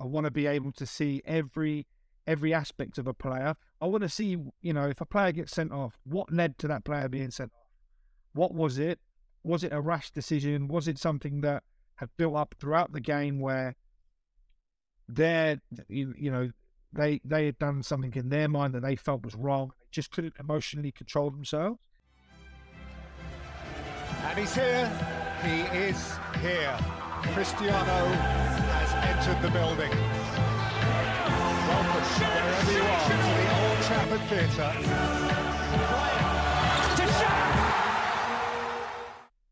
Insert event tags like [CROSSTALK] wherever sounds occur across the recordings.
I want to be able to see every every aspect of a player. I want to see, you know, if a player gets sent off, what led to that player being sent off? What was it? Was it a rash decision? Was it something that had built up throughout the game where they're, you, you know, they they had done something in their mind that they felt was wrong. They just couldn't emotionally control themselves. And he's here. He is here. Cristiano entered the building. Welcome, wherever you are, to the Old Trafford Theatre.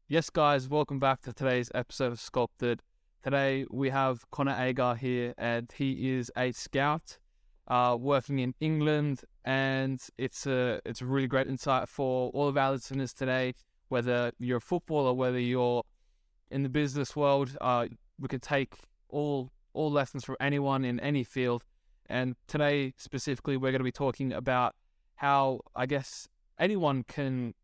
Yes, guys, welcome back to today's episode of Sculpted. Today we have Conner Agar here, and he is a scout uh, working in England, and it's a it's a really great insight for all of our listeners today. Whether you're a footballer, whether you're in the business world, uh, we can take all all lessons from anyone in any field. And today specifically, we're going to be talking about how I guess anyone can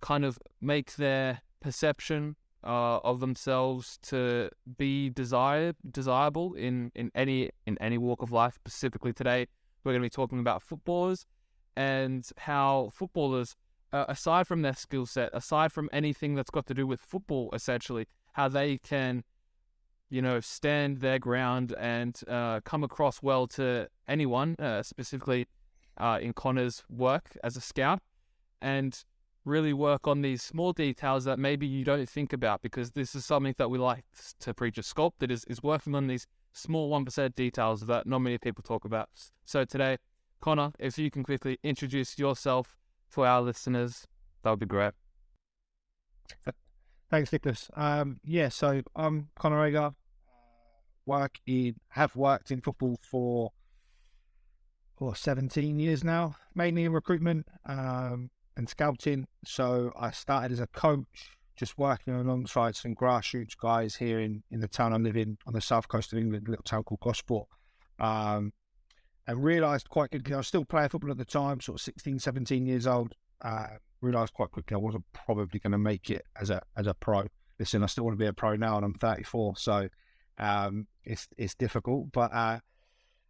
kind of make their perception uh, of themselves to be desired desirable in, in any in any walk of life. Specifically today, we're going to be talking about footballers and how footballers, uh, aside from their skill set, aside from anything that's got to do with football, essentially, how they can, you know, stand their ground and uh, come across well to anyone, uh, specifically uh, in Conner's work as a scout, and really work on these small details that maybe you don't think about because this is something that we like to preach a sculpt that is, is working on these small 1% details that not many people talk about. So today, Conner, if you can quickly introduce yourself to our listeners, that would be great. Thanks, Nicholas. Um, yeah, so I'm Conner Agar. Work in, have worked in football for oh, 17 years now, mainly in recruitment. Um, and scouting. So I started as a coach, just working alongside some grassroots guys here in, in the town I live in on the south coast of England, a little town called Gosport. Um, and realised quite quickly, I was still playing football at the time, sort of 16, 17 years old. Uh, realised quite quickly I wasn't probably going to make it as a as a pro. Listen, I still want to be a pro now, and I'm 34, so um, it's it's difficult. But uh,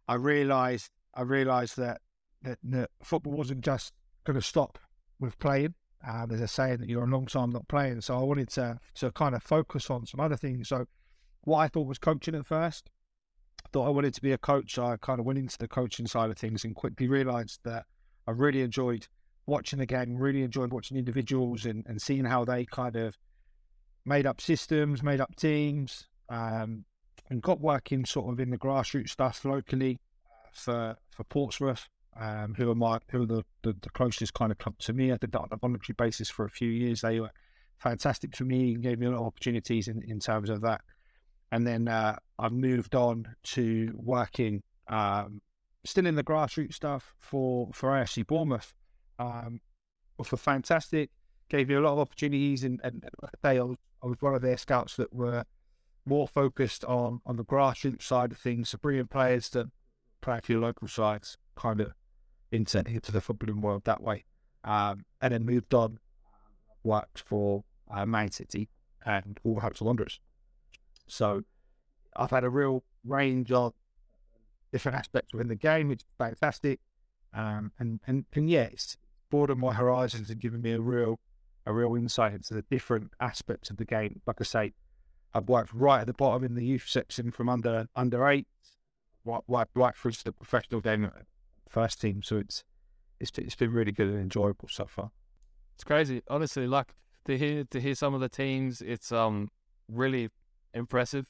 I realised I realised that, that that football wasn't just going to stop with playing. Um, there's a saying that you're a long time not playing, so I wanted to to kind of focus on some other things. So, what I thought was coaching at first. I thought I wanted to be a coach. I kind of went into the coaching side of things and quickly realised that I really enjoyed watching the game. Really enjoyed watching individuals and, and seeing how they kind of made up systems, made up teams, um, and got working sort of in the grassroots stuff locally uh, for for Portsmouth um, who are my who are the, the, the, closest kind of club to me. I did that on a voluntary basis for a few years. They were fantastic for me gave me a lot of opportunities in, in terms of that. And then uh, I moved on to working um, still in the grassroots stuff for for AFC Bournemouth. Um, for fantastic, gave me a lot of opportunities, and, and they I was one of their scouts that were more focused on on the grassroots side of things, so bringing players to play for your local sides, kind of into, into the footballing world that way. Um, and then moved on, worked for uh, Man City and Wolverhampton Wanderers. So I've had a real range of different aspects within the game, which is fantastic. Um, and, and, and yeah, it's broadened my horizons and given me a real a real insight into the different aspects of the game. Like I say, I've worked right at the bottom in the youth section from under under eight, right, right, right through to the professional game first team. So it's it's it's been really good and enjoyable so far. It's crazy, honestly. Like to hear to hear some of the teams, it's um really impressive,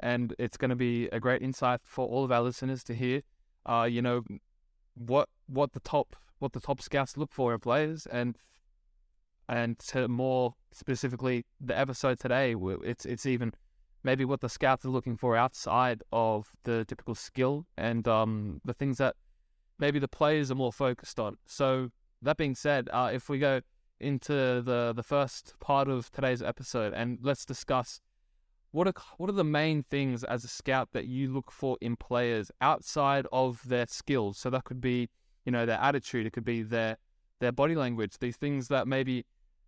and it's going to be a great insight for all of our listeners to hear. Uh, you know what what the top what the top scouts look for in players, and and to more specifically the episode today, it's it's even maybe what the scouts are looking for outside of the typical skill and um, the things that maybe the players are more focused on. So that being said, uh, if we go into the the first part of today's episode and let's discuss what are what are the main things as a scout that you look for in players outside of their skills. So that could be you know their attitude, it could be their their body language, these things that maybe.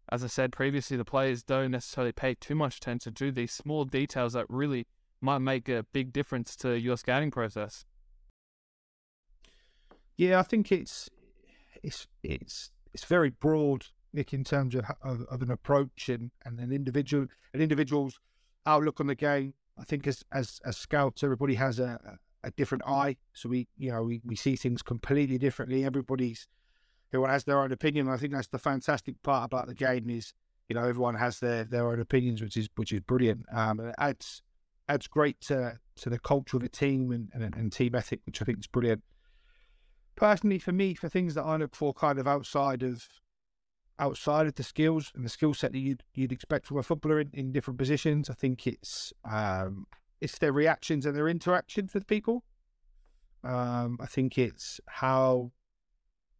As I said previously, the players don't necessarily pay too much attention to these small details that really might make a big difference to your scouting process. Yeah, I think it's it's it's it's very broad, Nick, in terms of of, of an approach and, and an individual an individual's outlook on the game. I think as as as scouts, everybody has a a different eye, so we you know we, we see things completely differently. Everybody's everyone has their own opinion. I think that's the fantastic part about the game is you know everyone has their their own opinions, which is which is brilliant. Um, it adds adds great to to the culture of the team and, and, and team ethic, which I think is brilliant personally for me for things that I look for kind of outside of outside of the skills and the skill set that you'd you'd expect from a footballer in, in different positions. I think it's um, it's their reactions and their interactions with people. Um, I think it's how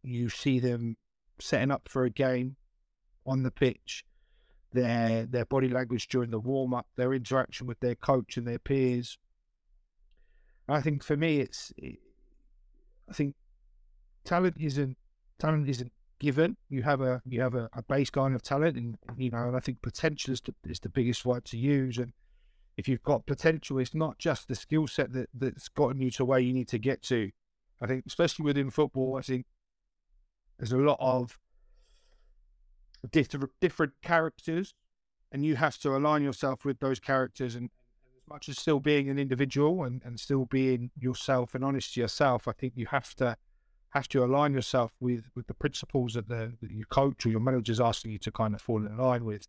you see them setting up for a game on the pitch, their their body language during the warm up, their interaction with their coach and their peers. I think for me, it's I think talent isn't talent isn't given. You have a you have a, a baseline of talent, and you know, and I think potential is the, is the biggest word to use. And if you've got potential, it's not just the skill set that that's gotten you to where you need to get to. I think, especially within football, I think there's a lot of different different characters, and you have to align yourself with those characters. And, and as much as still being an individual and, and still being yourself and honest to yourself, I think you have to have to align yourself with with the principles that the that your coach or your manager is asking you to kind of fall in line with.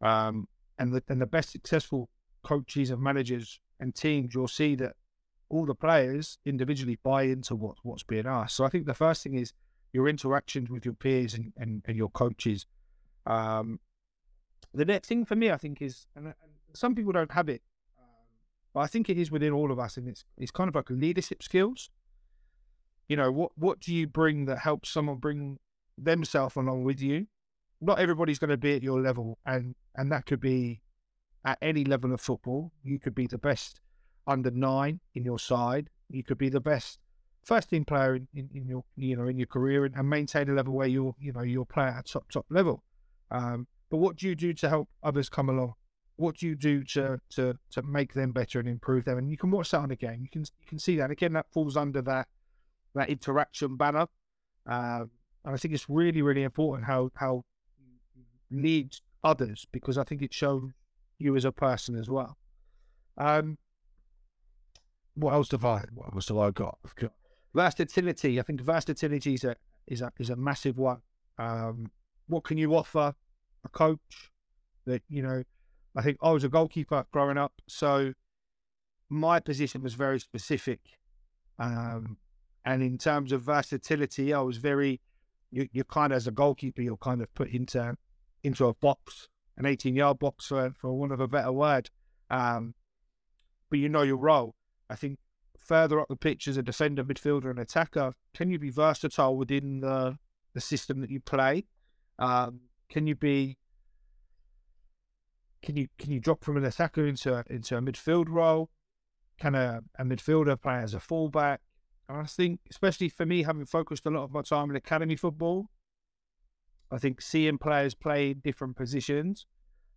Um, and the and the best successful coaches and managers and teams, you'll see that all the players individually buy into what what's being asked. So I think the first thing is your interactions with your peers and, and, and your coaches. Um, the next thing for me, I think, is and, and some people don't have it, um, but I think it is within all of us, and it's it's kind of like leadership skills. You know what what do you bring that helps someone bring themselves along with you? Not everybody's going to be at your level and and that could be at any level of football. You could be the best under nine in your side. You could be the best first team player in, in, in your you know in your career and, and, maintain a level where you're you know you're playing at top top level um, but what do you do to help others come along what do you do to to to make them better and improve them and you can watch that on a game you can you can see that again that falls under that that interaction banner. Um, and I think it's really, really important how how lead others because I think it shows you as a person as well. Um, what else have I? What else have I got? got versatility. I think versatility is a is a is a massive one. Um, what can you offer a coach that you know? I think I was a goalkeeper growing up, so my position was very specific. Um, and in terms of versatility, I was very, you, you kind of, as a goalkeeper, you're kind of put into into a box, an 18 yard box, for, for want of a better word. Um, but you know your role. I think further up the pitch as a defender, midfielder, and attacker, can you be versatile within the, the system that you play? Um, can you be can you can you drop from an attacker into into a midfield role? Can a, a midfielder play as a fullback? And I think, especially for me, having focused a lot of my time in academy football, I think seeing players play different positions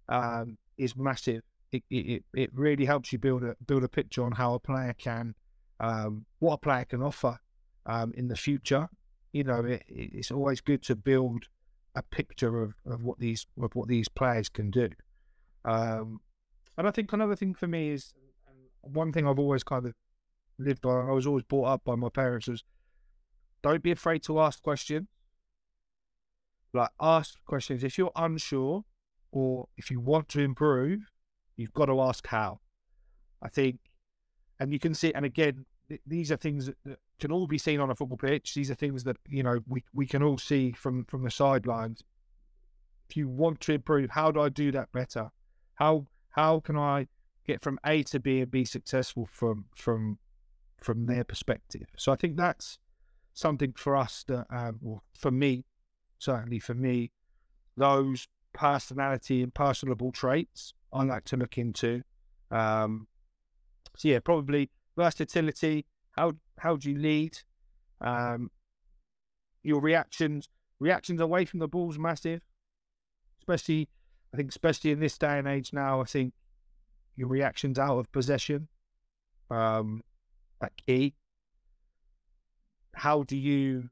um, is massive. It, it it really helps you build a build a picture on how a player can, um, what a player can offer um, in the future. You know, it, it's always good to build a picture of, of what these of what these players can do. Um, and I think another thing for me is one thing I've always kind of lived by, I was always brought up by my parents was don't be afraid to ask questions. Like ask questions. If you're unsure or if you want to improve, you've got to ask how. I think, and you can see, and again, th- these are things that, that, can all be seen on a football pitch. These are things that you know we we can all see from from the sidelines. If you want to improve, how do I do that better? How how can I get from A to B and be successful from from from their perspective. So I think that's something for us that, um, or for me, certainly for me, those personality and personable traits I like to look into. Um, so yeah, probably versatility. How how do you lead? Um, your reactions reactions away from the ball is massive, especially I think especially in this day and age now. I think your reactions out of possession, um, are key. How do you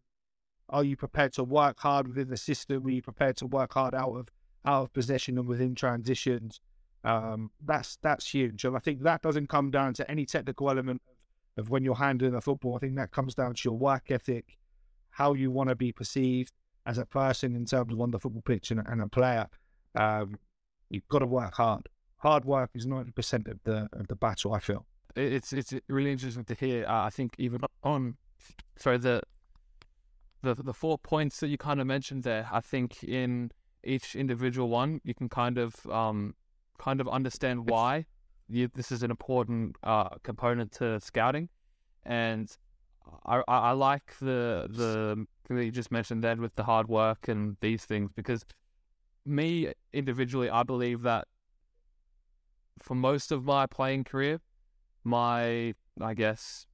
are you prepared to work hard within the system? Are you prepared to work hard out of out of possession and within transitions? Um, that's that's huge, and I think that doesn't come down to any technical element of, when you're handling a football. I think that comes down to your work ethic, how you want to be perceived as a person in terms of on the football pitch and, and a player. Um, you've got to work hard. Hard work is ninety percent of the of the battle. I feel it's it's really interesting to hear. Uh, I think even on sorry the the the four points that you kind of mentioned there. I think in each individual one, you can kind of um kind of understand why you, this is an important uh, component to scouting, and I, I, like the the thing that you just mentioned then with the hard work and these things because me individually, I believe that for most of my playing career, my, I guess,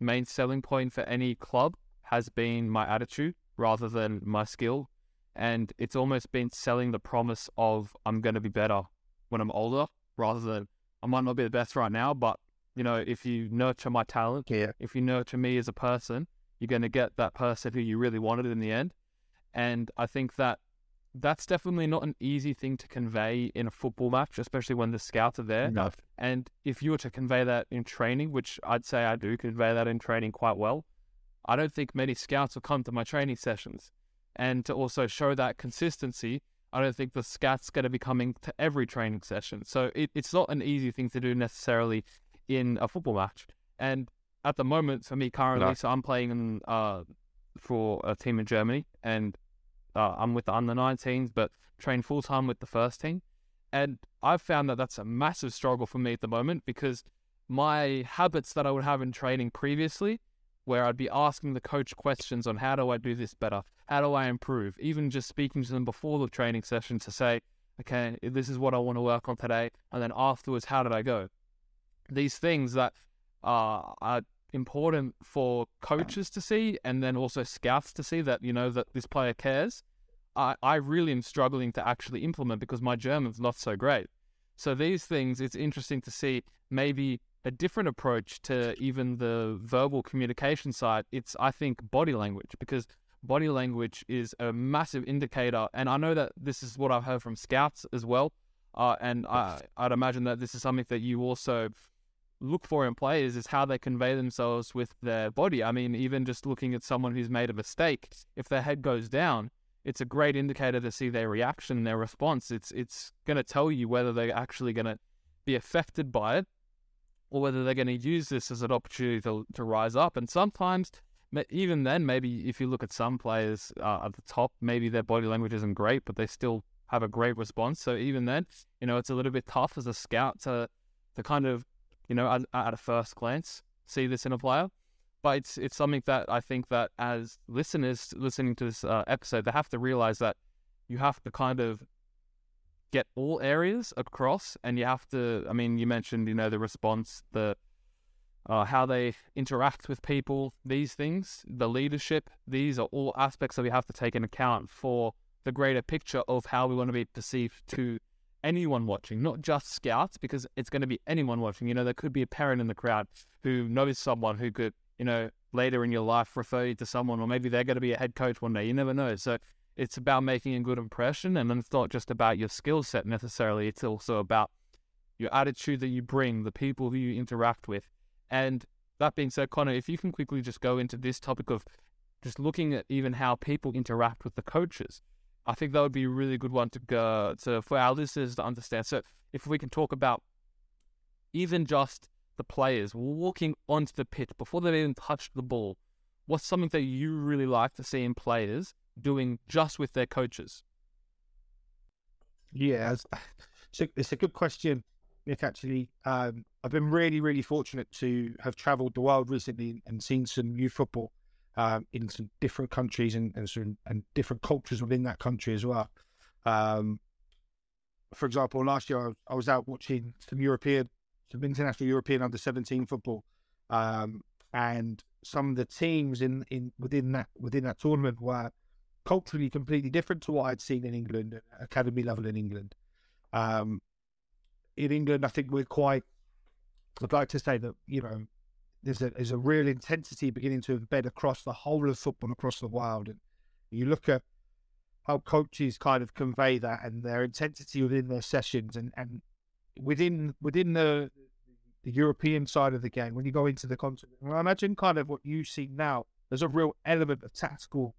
main selling point for any club has been my attitude rather than my skill. And it's almost been selling the promise of I'm going to be better when I'm older rather than I might not be the best right now, but you know, if you nurture my talent, yeah. if you nurture me as a person, you're going to get that person who you really wanted in the end. And I think that that's definitely not an easy thing to convey in a football match, especially when the scouts are there. No. And if you were to convey that in training, which I'd say I do convey that in training quite well, I don't think many scouts will come to my training sessions. And to also show that consistency, I don't think the scat's going to be coming to every training session. So it, it's not an easy thing to do necessarily in a football match. And at the moment, for me currently, no. so I'm playing in, uh, for a team in Germany, and uh, I'm with the under 19s, but train full time with the first team. And I've found that that's a massive struggle for me at the moment because my habits that I would have in training previously, where I'd be asking the coach questions on how do I do this better? How do I improve? Even just speaking to them before the training session to say, okay, this is what I want to work on today. And then afterwards, how did I go? These things that uh, are important for coaches to see and then also scouts to see that you know that this player cares i i really am struggling to actually implement because my german's not so great so these things it's interesting to see maybe a different approach to even the verbal communication side it's i think body language because body language is a massive indicator and i know that this is what i've heard from scouts as well uh, and I, i'd imagine that this is something that you also look for in players is how they convey themselves with their body. I mean, even just looking at someone who's made a mistake, if their head goes down, it's a great indicator to see their reaction, their response. It's it's going to tell you whether they're actually going to be affected by it or whether they're going to use this as an opportunity to, to rise up. And sometimes, even then, maybe if you look at some players uh, at the top, maybe their body language isn't great, but they still have a great response. So even then, you know, it's a little bit tough as a scout to to kind of you know, at, at a first glance, see this in a player. But it's it's something that I think that as listeners listening to this uh, episode, they have to realize that you have to kind of get all areas across, and you have to. I mean, you mentioned you know the response, the uh, how they interact with people, these things, the leadership. These are all aspects that we have to take into account for the greater picture of how we want to be perceived to anyone watching, not just scouts, because it's going to be anyone watching. You know, there could be a parent in the crowd who knows someone who could, you know, later in your life refer you to someone, or maybe they're going to be a head coach one day. You never know. So it's about making a good impression, and then it's not just about your skill set necessarily. It's also about your attitude that you bring, the people who you interact with. And that being said, Conner, if you can quickly just go into this topic of just looking at even how people interact with the coaches. I think that would be a really good one to go to for our listeners to understand. So if we can talk about even just the players walking onto the pitch before they've even touched the ball, what's something that you really like to see in players doing just with their coaches? Yeah, it's a, it's a good question, Nick. Actually, um, I've been really, really fortunate to have travelled the world recently and seen some youth football um, in some different countries and and, some, and different cultures within that country as well. Um, for example, last year I was, I was, out watching some European, some international European under seventeen football, um, and some of the teams in, in within that within that tournament were culturally completely different to what I'd seen in England, academy level in England. Um, in England, I think we're quite. I'd like to say that you know there's a there's a real intensity beginning to embed across the whole of football across the world, and you look at how coaches kind of convey that and their intensity within their sessions, and and within within the the European side of the game when you go into the continent. I imagine kind of what you see now. There's a real element of tactical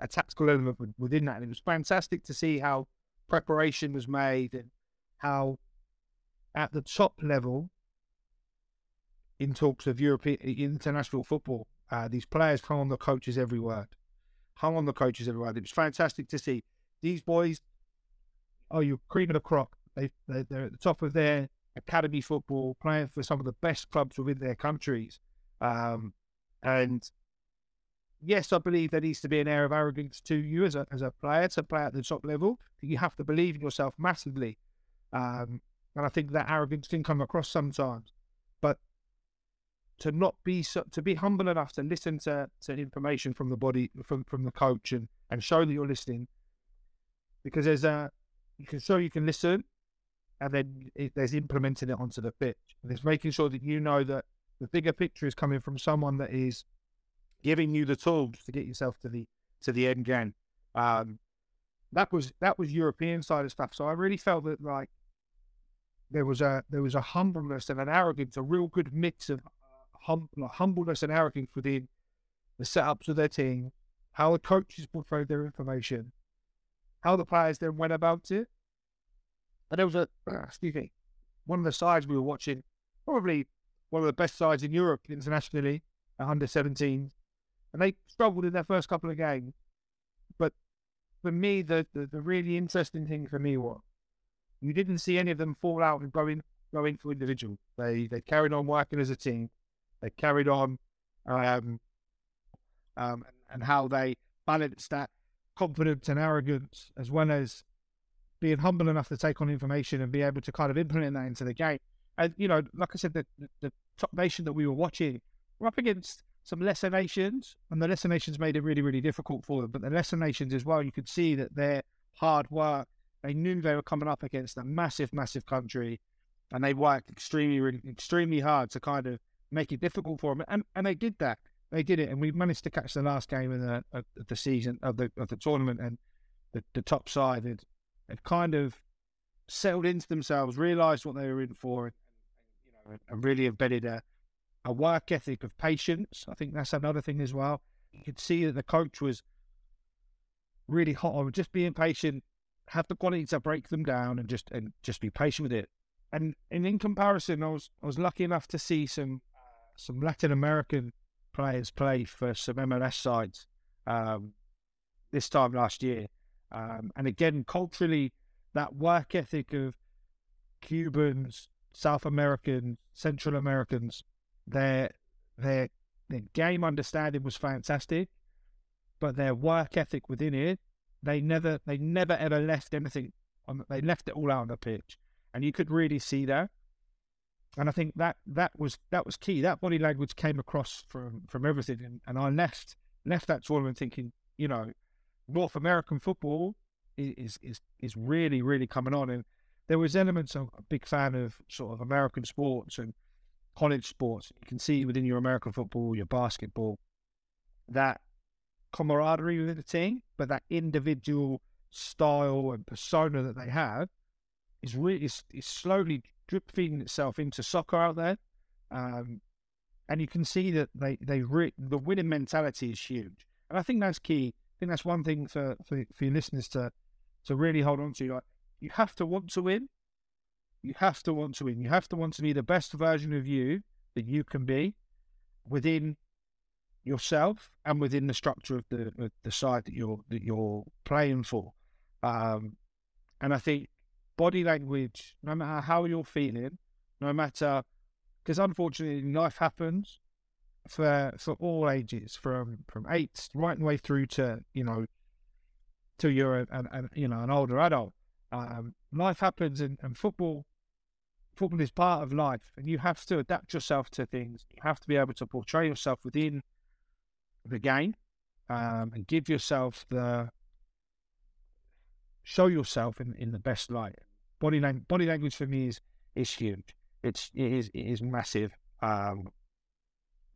a tactical element within that, and it was fantastic to see how preparation was made and how at the top level in talks of European international football, uh, these players hung on the coaches every word, hung on the coaches every word. It was fantastic to see these boys. Oh, you're cream of the crop. They, they they're at the top of their academy football, playing for some of the best clubs within their countries. Um, and yes, I believe there needs to be an air of arrogance to you as a as a player to play at the top level. You have to believe in yourself massively, um, and I think that arrogance can come across sometimes. But to not be to be humble enough to listen to, to information from the body from from the coach and and show that you're listening, because there's a you can show you can listen, and then it, there's implementing it onto the pitch. And it's making sure that you know that the bigger picture is coming from someone that is giving you the tools to get yourself to the to the end game. Um, that was that was European side of stuff. So I really felt that like there was a there was a humbleness and an arrogance, a real good mix of uh, hum, humbleness and arrogance within the setups of their team, how the coaches portrayed their information, how the players then went about it. And there was a [CLEARS THROAT] excuse me, one of the sides we were watching, probably one of the best sides in Europe internationally, under 17s and they struggled in their first couple of games. But for me, the, the, the really interesting thing for me was you didn't see any of them fall out and go in go in for individual. They they carried on working as a team. They carried on, um, um, and how they balanced that confidence and arrogance as well as being humble enough to take on information and be able to kind of implement that into the game. And you know, like I said, the, the, the top nation that we were watching, we're up against some lesser nations, and the lesser nations made it really, really difficult for them. But the lesser nations as well, you could see that their hard work, they knew they were coming up against a massive, massive country, and they worked extremely, extremely hard to kind of make it difficult for them. And and they did that. They did it, and we managed to catch the last game of the of the season of the of the tournament, and the, the top side had, had kind of settled into themselves, realised what they were in for, and, and you know, and really embedded a a work ethic of patience. I think that's another thing as well. You could see that the coach was really hot on just being patient, have the quality to break them down and just and just be patient with it. And, and in comparison, I was I was lucky enough to see some some Latin American players play for some MLS sides um, this time last year. Um, and again, culturally, that work ethic of Cubans, South Americans, Central Americans their their their game understanding was fantastic, but their work ethic within it, they never they never ever left anything on. They left it all out on the pitch, and you could really see that. And I think that that was that was key. That body language came across from from everything, and, and I left left that tournament thinking, you know, North American football is is is really really coming on, and there was elements. of a big fan of sort of American sports and college sports. You can see within your American football, your basketball, that camaraderie within the team, but that individual style and persona that they have is really is, is slowly drip feeding itself into soccer out there. Um, and you can see that they they re- the winning mentality is huge, and I think that's key. I think that's one thing for for, for your listeners to to really hold on to. Like you have to want to win, you have to want to win. You have to want to be the best version of you that you can be within yourself and within the structure of the the side that you're that you're playing for. Um, and I think body language, no matter how you're feeling, no matter because unfortunately life happens for for all ages, from from eight right the way through to you know till you're an, an you know an older adult. Um, life happens, and, and football football is part of life, and you have to adapt yourself to things. You have to be able to portray yourself within the game um, and give yourself the show yourself in, in the best light. Body language, body language for me is is huge. It's it is it is massive. Um,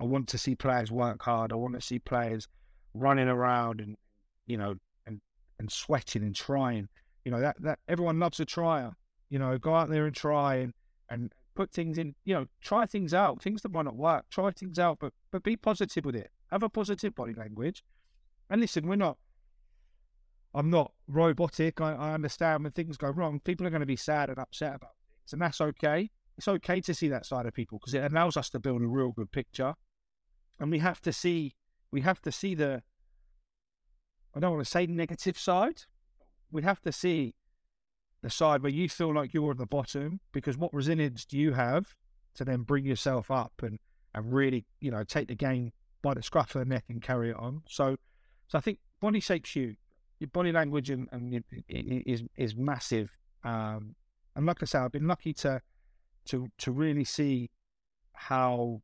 I want to see players work hard. I want to see players running around and you know and and sweating and trying. You know that that everyone loves a trier. You know, go out there and try and and put things in. You know, try things out. Things that might not work. Try things out, but but be positive with it. Have a positive body language. And listen, we're not. I'm not robotic. I, I understand when things go wrong, people are going to be sad and upset about things, and that's okay. It's okay to see that side of people because it allows us to build a real good picture. And we have to see, we have to see the. I don't want to say negative side. We have to see the side where you feel like you're at the bottom because what resilience do you have to then bring yourself up and and really you know take the game by the scruff of the neck and carry it on. So, so I think body shapes you. Your body language and, and is is massive. Um, and like I say, I've been lucky to to to really see how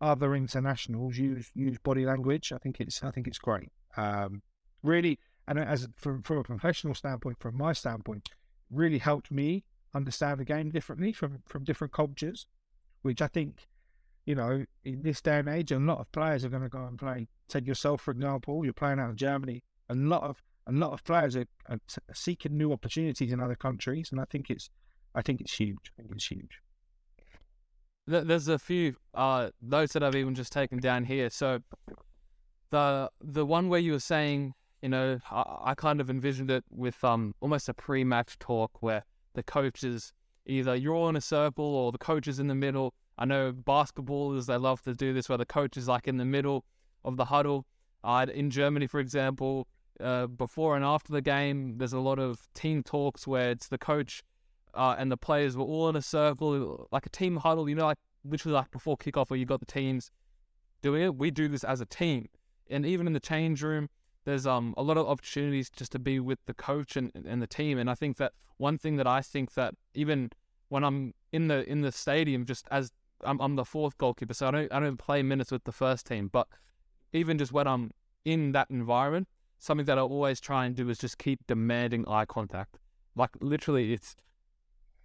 other internationals use use body language. I think it's I think it's great. Um, really, and as from from a professional standpoint, from my standpoint, really helped me understand the game differently from from different cultures, which I think, you know, in this day and age, a lot of players are going to go and play. Take yourself for example, you're playing out in Germany. A lot of a lot of players are, are seeking new opportunities in other countries, and I think it's I think it's huge. I think it's huge. There's a few uh, notes that I've even just taken down here. So the the one where you were saying, you know, I, I kind of envisioned it with um almost a pre-match talk where the coaches either you're all in a circle or the coach is in the middle. I know basketballers they love to do this where the coach is like in the middle of the huddle. Uh, in Germany, for example, uh, before and after the game, there's a lot of team talks where it's the coach uh, and the players were all in a circle, like a team huddle. You know, like literally like before kickoff, where you got the teams doing it. We do this as a team, and even in the change room, there's um a lot of opportunities just to be with the coach and, and the team. And I think that one thing that I think that even when I'm in the in the stadium, just as I'm, I'm the fourth goalkeeper, so I don't I don't play minutes with the first team, but even just when I'm in that environment, something that I always try and do is just keep demanding eye contact. Like literally, it's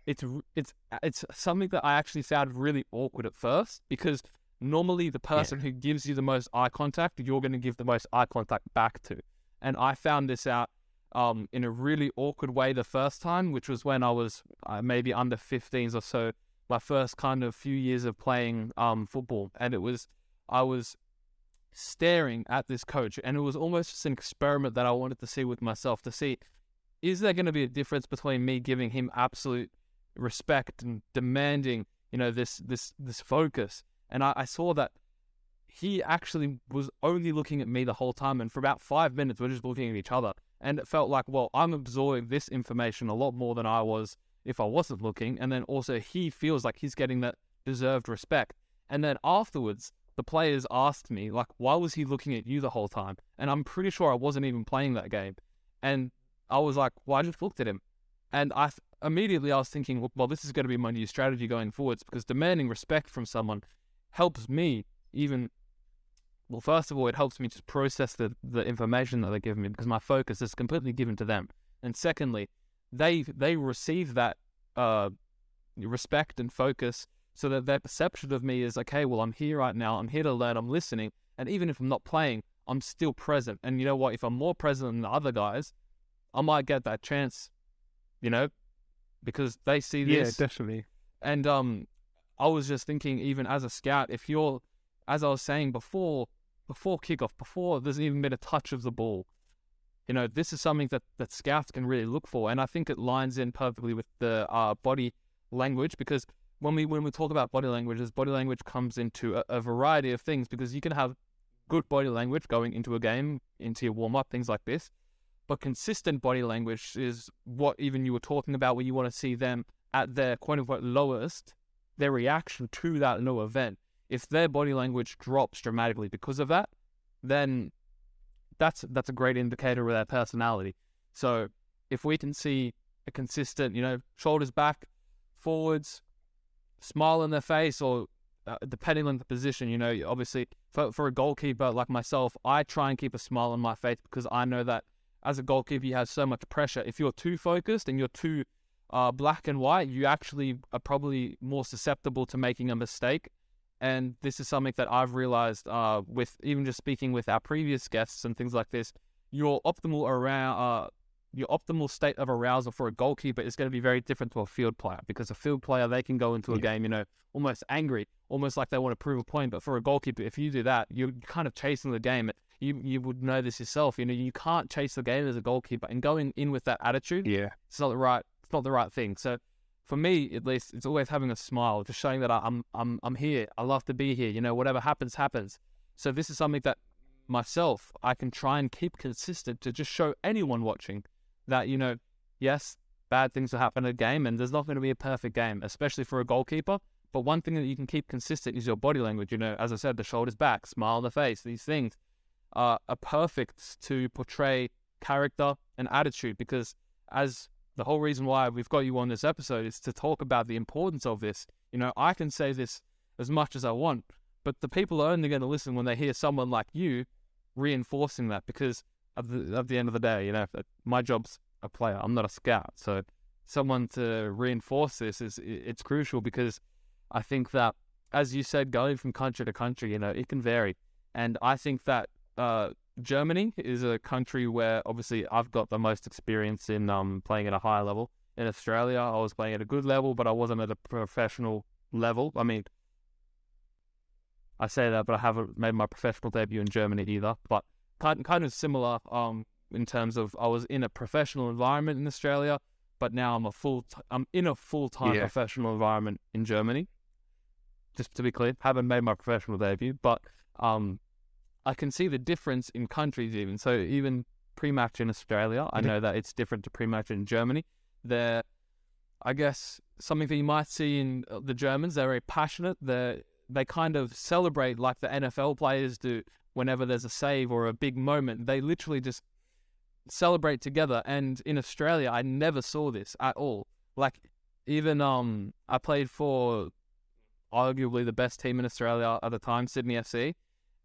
it's it's it's something that I actually found really awkward at first because normally the person yeah. who gives you the most eye contact, you're going to give the most eye contact back to. And I found this out um, in a really awkward way the first time, which was when I was uh, maybe under 15s or so, my first kind of few years of playing um, football. And it was, I was staring at this coach, and it was almost just an experiment that I wanted to see with myself to see is there going to be a difference between me giving him absolute respect and demanding, you know, this this this focus. And I, I saw that he actually was only looking at me the whole time, and for about five minutes we're just looking at each other. And it felt like, well, I'm absorbing this information a lot more than I was if I wasn't looking. And then also he feels like he's getting that deserved respect. And then afterwards, the players asked me, like, why was he looking at you the whole time? And I'm pretty sure I wasn't even playing that game. And I was like, well, I just looked at him. And I immediately I was thinking, well, this is going to be my new strategy going forwards because demanding respect from someone helps me even. Well, first of all, it helps me just process the, the information that they give me because my focus is completely given to them. And secondly, they they receive that uh, respect and focus so that their perception of me is okay. Well, I'm here right now. I'm here to learn. I'm listening, and even if I'm not playing, I'm still present. And you know what? If I'm more present than the other guys, I might get that chance. You know, because they see this. Yeah, definitely. And um, I was just thinking, even as a scout, if you're, as I was saying before, before kickoff, before there's even been a touch of the ball, you know, this is something that that scouts can really look for, and I think it lines in perfectly with the uh, body language because when we when we talk about body language, body language comes into a, a variety of things because you can have good body language going into a game, into your warm up, things like this. But consistent body language is what even you were talking about when you want to see them at their quote unquote lowest, their reaction to that new event. If their body language drops dramatically because of that, then that's that's a great indicator of their personality. So if we can see a consistent, you know, shoulders back, forwards, smile on their face, or uh, depending on the position, you know, obviously for, for a goalkeeper like myself, I try and keep a smile on my face because I know that as a goalkeeper, you have so much pressure. If you're too focused and you're too uh, black and white, you actually are probably more susceptible to making a mistake. And this is something that I've realized uh, with even just speaking with our previous guests and things like this. Your optimal around uh, your optimal state of arousal for a goalkeeper is going to be very different to a field player because a field player they can go into a Yeah. game, you know, almost angry, almost like they want to prove a point. But for a goalkeeper, if you do that, you're kind of chasing the game. You you would know this yourself. You know, you can't chase the game as a goalkeeper, and going in with that attitude, Yeah. it's not the right it's not the right thing. So for me at least, it's always having a smile, just showing that I'm I'm I'm here. I love to be here. You know, whatever happens, happens. So this is something that myself I can try and keep consistent to just show anyone watching that you know, yes, bad things will happen in a game, and there's not going to be a perfect game, especially for a goalkeeper. But one thing that you can keep consistent is your body language. You know, as I said, the shoulders back, smile on the face. These things are, are perfect to portray character and attitude because as the whole reason why we've got you on this episode is to talk about the importance of this. You know, I can say this as much as I want, but the people are only going to listen when they hear someone like you reinforcing that because at the, at the end of the day, you know, my job's a player. I'm not a scout. So someone to reinforce this is it's crucial because I think that, as you said, going from country to country, you know, it can vary. And I think that uh, Germany is a country where obviously I've got the most experience in um, playing at a higher level. In Australia, I was playing at a good level, but I wasn't at a professional level. I mean, I say that, but I haven't made my professional debut in Germany either. But kind kind of similar um, in terms of I was in a professional environment in Australia, but now I'm a full t- I'm in a full time Yeah. professional environment in Germany. Just to be clear, haven't made my professional debut, but um, I can see the difference in countries even. So even pre-match in Australia, I Mhm. know that it's different to pre-match in Germany. They're, I guess, something that you might see in uh, the Germans. They're very passionate. They they kind of celebrate like the NFL players do whenever there's a save or a big moment. They literally just celebrate together. And in Australia, I never saw this at all. Like even um, I played for arguably the best team in Australia at the time, Sydney FC,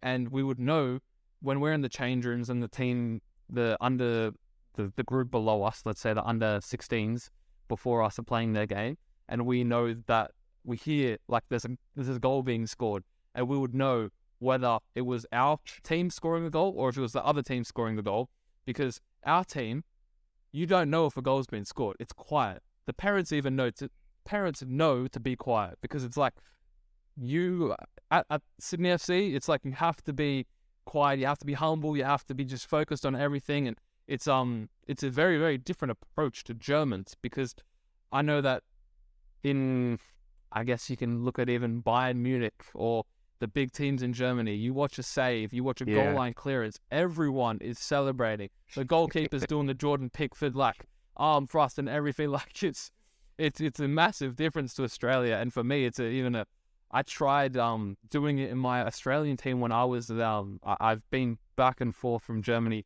and we would know when we're in the change rooms and the team, the under the, the group below us, let's say the under 16s before us are playing their game, and we know that we hear like there's a there's a goal being scored, and we would know whether it was our team scoring the goal or if it was the other team scoring the goal, because our team, you don't know if a goal's been scored. It's quiet. The parents even know to parents know to be quiet because it's like you at, at Sydney FC, it's like you have to be quiet, you have to be humble, you have to be just focused on everything, and it's um it's a very very different approach to Germans because I know that in I guess you can look at even Bayern Munich or the big teams in Germany. You watch a save, you watch a Yeah. goal line clearance, everyone is celebrating. The goalkeeper's [LAUGHS] doing the Jordan Pickford like arm thrust and everything. [LAUGHS] Like it's it's it's a massive difference to Australia, and for me, it's a, even a. I tried um doing it in my Australian team when I was um I've been back and forth from Germany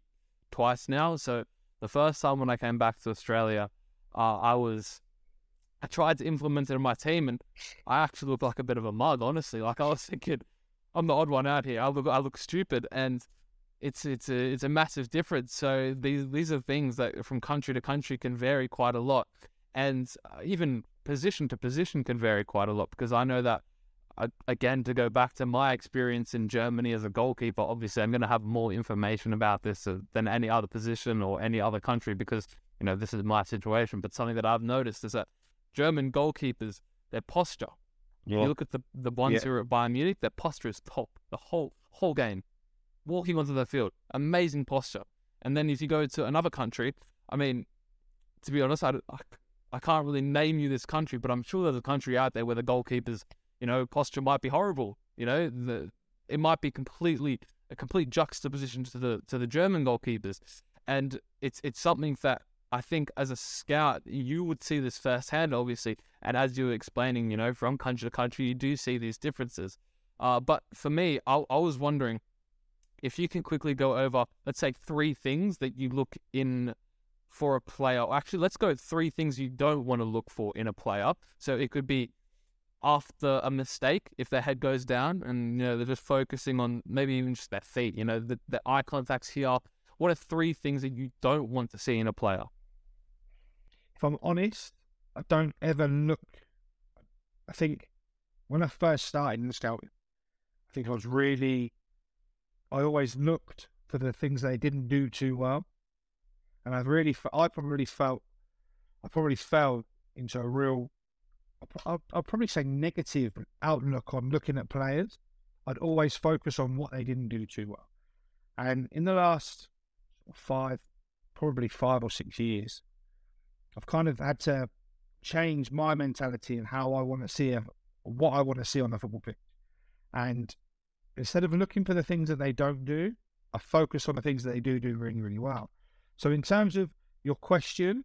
twice now. So the first time when I came back to Australia, uh, I was I tried to implement it in my team, and I actually looked like a bit of a mug. Honestly, like I was [LAUGHS] thinking, I'm the odd one out here. I look I look stupid, and it's it's a it's a massive difference. So these these are things that from country to country can vary quite a lot, and uh, even position to position can vary quite a lot. Because I know that again to go back to my experience in Germany as a goalkeeper, obviously I'm going to have more information about this uh, than any other position or any other country because you know this is my situation. But something that I've noticed is that German goalkeepers their posture. You look at the the ones Yeah. who are at Bayern Munich, their posture is top the whole whole game walking onto the field, amazing posture. And then if you go to another country, I mean, to be honest, I, I, I can't really name you this country, but I'm sure there's a country out there where the goalkeepers, you know, posture might be horrible. You know, the it might be completely a complete juxtaposition to the to the German goalkeepers, and it's it's something that I think as a scout you would see this firsthand, obviously, and as you were explaining, you know, from country to country, you do see these differences. Uh, but for me, I, I was wondering if you can quickly go over, let's say, three things that you look in for a player. Actually, let's go three things you don't want to look for in a player. So it could be after a mistake, if their head goes down and you know they're just focusing on maybe even just their feet. You know, the, the eye contact's here. What are three things that you don't want to see in a player? if I'm honest, I don't ever look. I think when I first started in the scouting, I think I was really. I always looked for the things they didn't do too well, and I've really, I probably felt, I probably fell into a real, I'll, I'll probably say negative outlook on looking at players. I'd always focus on what they didn't do too well, and in the last five, probably five or six years, I've kind of had to change my mentality and how I want to see a, what I want to see on the football pitch. And instead of looking for the things that they don't do, I focus on the things that they do do really, really well. So in terms of your question,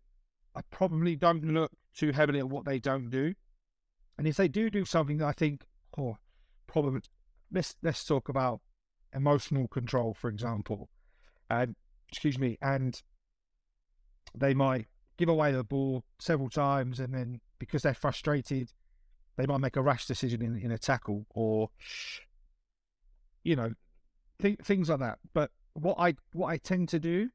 I probably don't look too heavily at what they don't do. And if they do do something that I think, oh, probably let's let's talk about emotional control, for example. And excuse me, and they might give away the ball several times, and then because they're frustrated, they might make a rash decision in, in a tackle, or you know, th- things like that. But what I what I tend to do,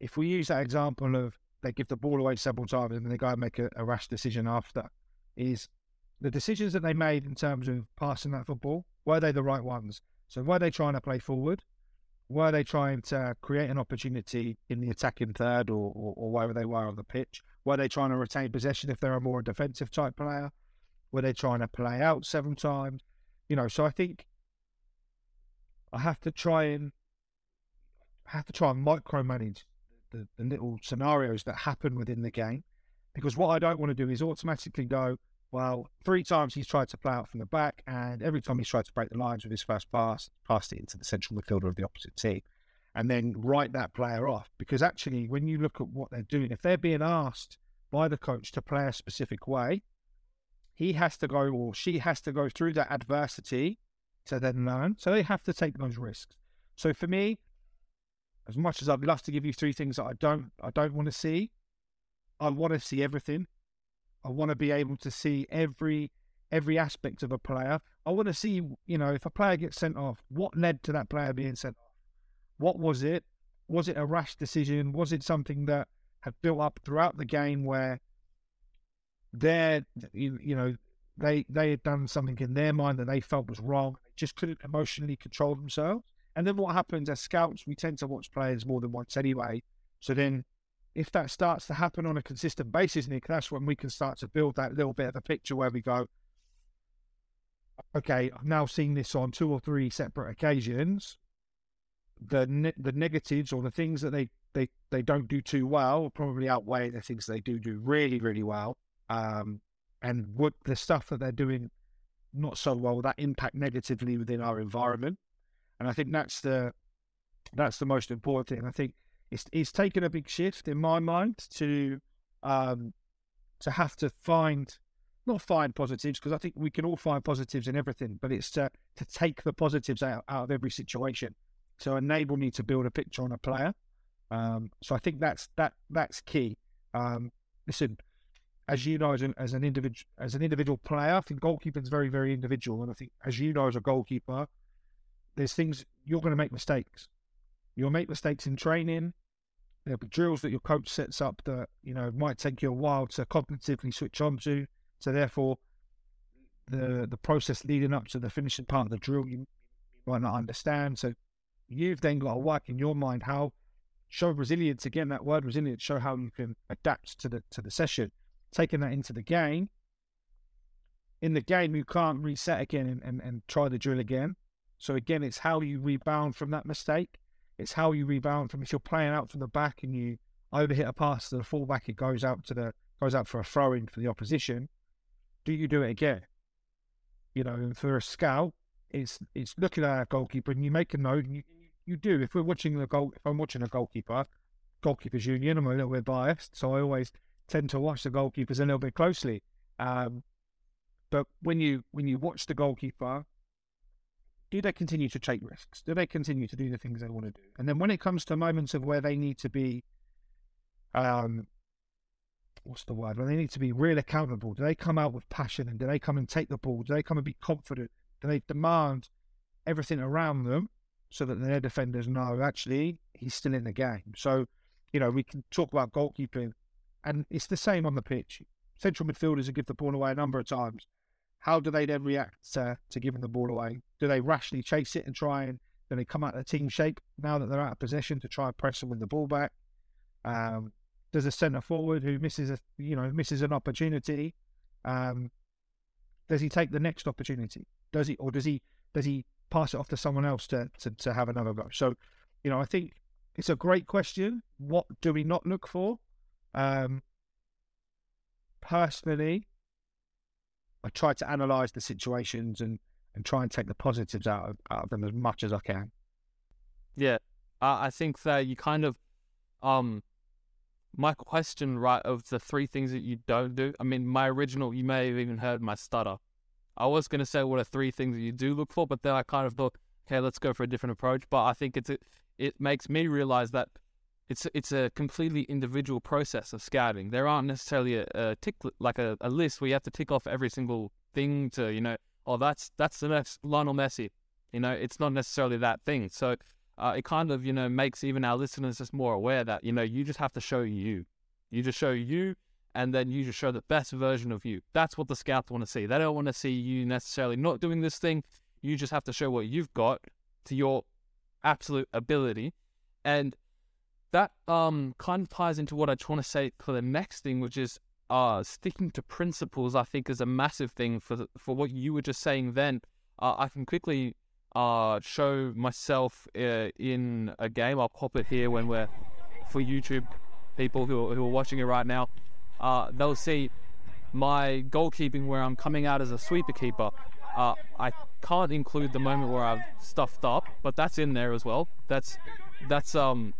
if we use that example of they give the ball away several times and then they go and make a, a rash decision after, is the decisions that they made in terms of passing that football were they the right ones? So were they trying to play forward? were they trying to create an opportunity in the attacking third or, or, or, wherever they were on the pitch? Were they trying to retain possession if they're a more defensive type player? Were they trying to play out seven times? You know, so I think I have to try and I have to try and micromanage the, the little scenarios that happen within the game because what I don't want to do is automatically go, well, three times he's tried to play out from the back, and every time he's tried to break the lines with his first pass, passed it into the central midfielder of the opposite team, and then write that player off. Because actually, when you look at what they're doing, if they're being asked by the coach to play a specific way, he has to go or she has to go through that adversity to then learn. So they have to take those risks. So for me, as much as I'd love to give you three things that I don't I don't want to see, I want to see everything. I want to be able to see every every aspect of a player. I want to see, you know, if a player gets sent off, what led to that player being sent off? What was it? Was it a rash decision? Was it something that had built up throughout the game where they you, you know, they they had done something in their mind that they felt was wrong, just couldn't emotionally control themselves. And then what happens as scouts, we tend to watch players more than once anyway. So then if that starts to happen on a consistent basis, Nick, that's when we can start to build that little bit of a picture where we go, okay, I've now seen this on two or three separate occasions. The ne- the negatives or the things that they, they, they don't do too well will probably outweigh the things they do do really, really well. Um, and what the stuff that they're doing not so well that impact negatively within our environment. And I think that's the that's the most important thing. I think it's it's taken a big shift in my mind to um, to have to find not find positives because I think we can all find positives in everything, but it's to to take the positives out, out of every situation to enable me to build a picture on a player. Um, so I think that's that that's key. Um, listen, as you know, as an as an individual as an individual player, I think goalkeeping is very very individual, and I think as you know as a goalkeeper, there's things you're going to make mistakes. You'll make mistakes in training. There'll be drills that your coach sets up that you know might take you a while to cognitively switch on to. So therefore, the the process leading up to the finishing part of the drill you, might not understand. So you've then got to work in your mind how show resilience again. That word resilience show how you can adapt to the to the session. Taking that into the game. In the game, you can't reset again and, and, and try the drill again. So again, it's how you rebound from that mistake. It's how you rebound from if you're playing out from the back and you overhit a pass to the fullback, it goes out to the goes out for a throw in for the opposition. Do you do it again? You know, and for a scout, it's it's looking at a goalkeeper and you make a note and you, you do. If we're watching the goal, if I'm watching a goalkeeper, goalkeepers union, I'm a little bit biased, so I always tend to watch the goalkeepers a little bit closely. Um, but when you when you watch the goalkeeper, do they continue to take risks? Do they continue to do the things they want to do? And then when it comes to moments of where they need to be, um, what's the word? When they need to be real accountable, do they come out with passion and do they come and take the ball? Do they come and be confident? Do they demand everything around them so that their defenders know actually he's still in the game? So, you know, we can talk about goalkeeping and it's the same on the pitch. Central midfielders have give the ball away a number of times. How do they then react to, to giving the ball away? Do they rashly chase it and try and do they come out of team shape now that they're out of possession to try and press and win the ball back? Um, does a centre forward who misses a you know misses an opportunity, um, does he take the next opportunity? Does he or does he does he pass it off to someone else to to, to have another go? So, you know, I think it's a great question. What do we not look for? Um, personally, I try to analyze the situations and, and try and take the positives out of, out of them as much as I can. Yeah, I think that you kind of, um, my question, right, of the three things that you don't do. I mean, my original, you may have even heard my stutter. I was going to say what are three things that you do look for, but then I kind of thought, okay, let's go for a different approach. But I think it's a, it makes me realize that it's it's a completely individual process of scouting. There aren't necessarily a, a tick like a, a list where you have to tick off every single thing to you know, oh that's that's the next Lionel Messi. You know, it's not necessarily that thing. So uh, it kind of you know makes even our listeners just more aware that you know you just have to show you, you just show you, and then you just show the best version of you. That's what the scouts want to see. They don't want to see you necessarily not doing this thing. You just have to show what you've got to your absolute ability, and that um kind of ties into what I want to say for the next thing, which is uh sticking to principles. I think is a massive thing for for what you were just saying. Then uh, I can quickly uh show myself uh, in a game. I'll pop it here when we're for YouTube people who are, who are watching it right now. Uh, they'll see my goalkeeping where I'm coming out as a sweeper keeper. Uh, I can't include the moment where I've stuffed up, but that's in there as well. That's that's um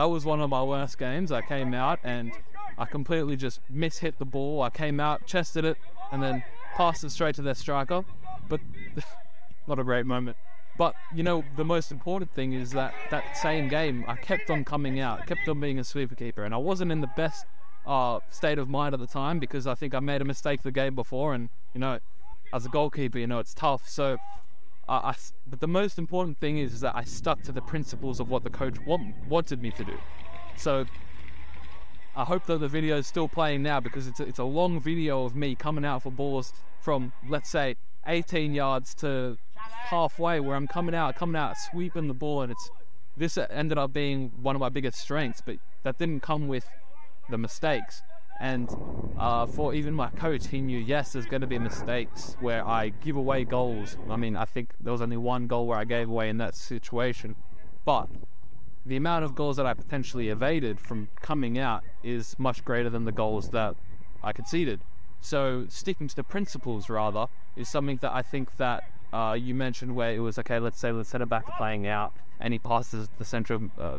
that was one of my worst games. I came out and I completely just mishit the ball. I came out, chested it, and then passed it straight to their striker. But [LAUGHS] not a great moment. But you know, the most important thing is that that same game, I kept on coming out, kept on being a sweeper keeper, and I wasn't in the best uh, state of mind at the time because I think I made a mistake the game before, and you know, as a goalkeeper, you know, it's tough. So I, but the most important thing is that I stuck to the principles of what the coach want, wanted me to do. So I hope that the video is still playing now because it's a, it's a long video of me coming out for balls from let's say 18 yards to halfway where I'm coming out, coming out, sweeping the ball, and it's this ended up being one of my biggest strengths. But that didn't come with the mistakes. And uh, for even my coach, he knew yes, there's going to be mistakes where I give away goals. I mean, I think there was only one goal where I gave away in that situation, but the amount of goals that I potentially evaded from coming out is much greater than the goals that I conceded. So sticking to the principles rather is something that I think that uh, you mentioned where it was okay. Let's say the centre back to playing out, and he passes the centre, uh,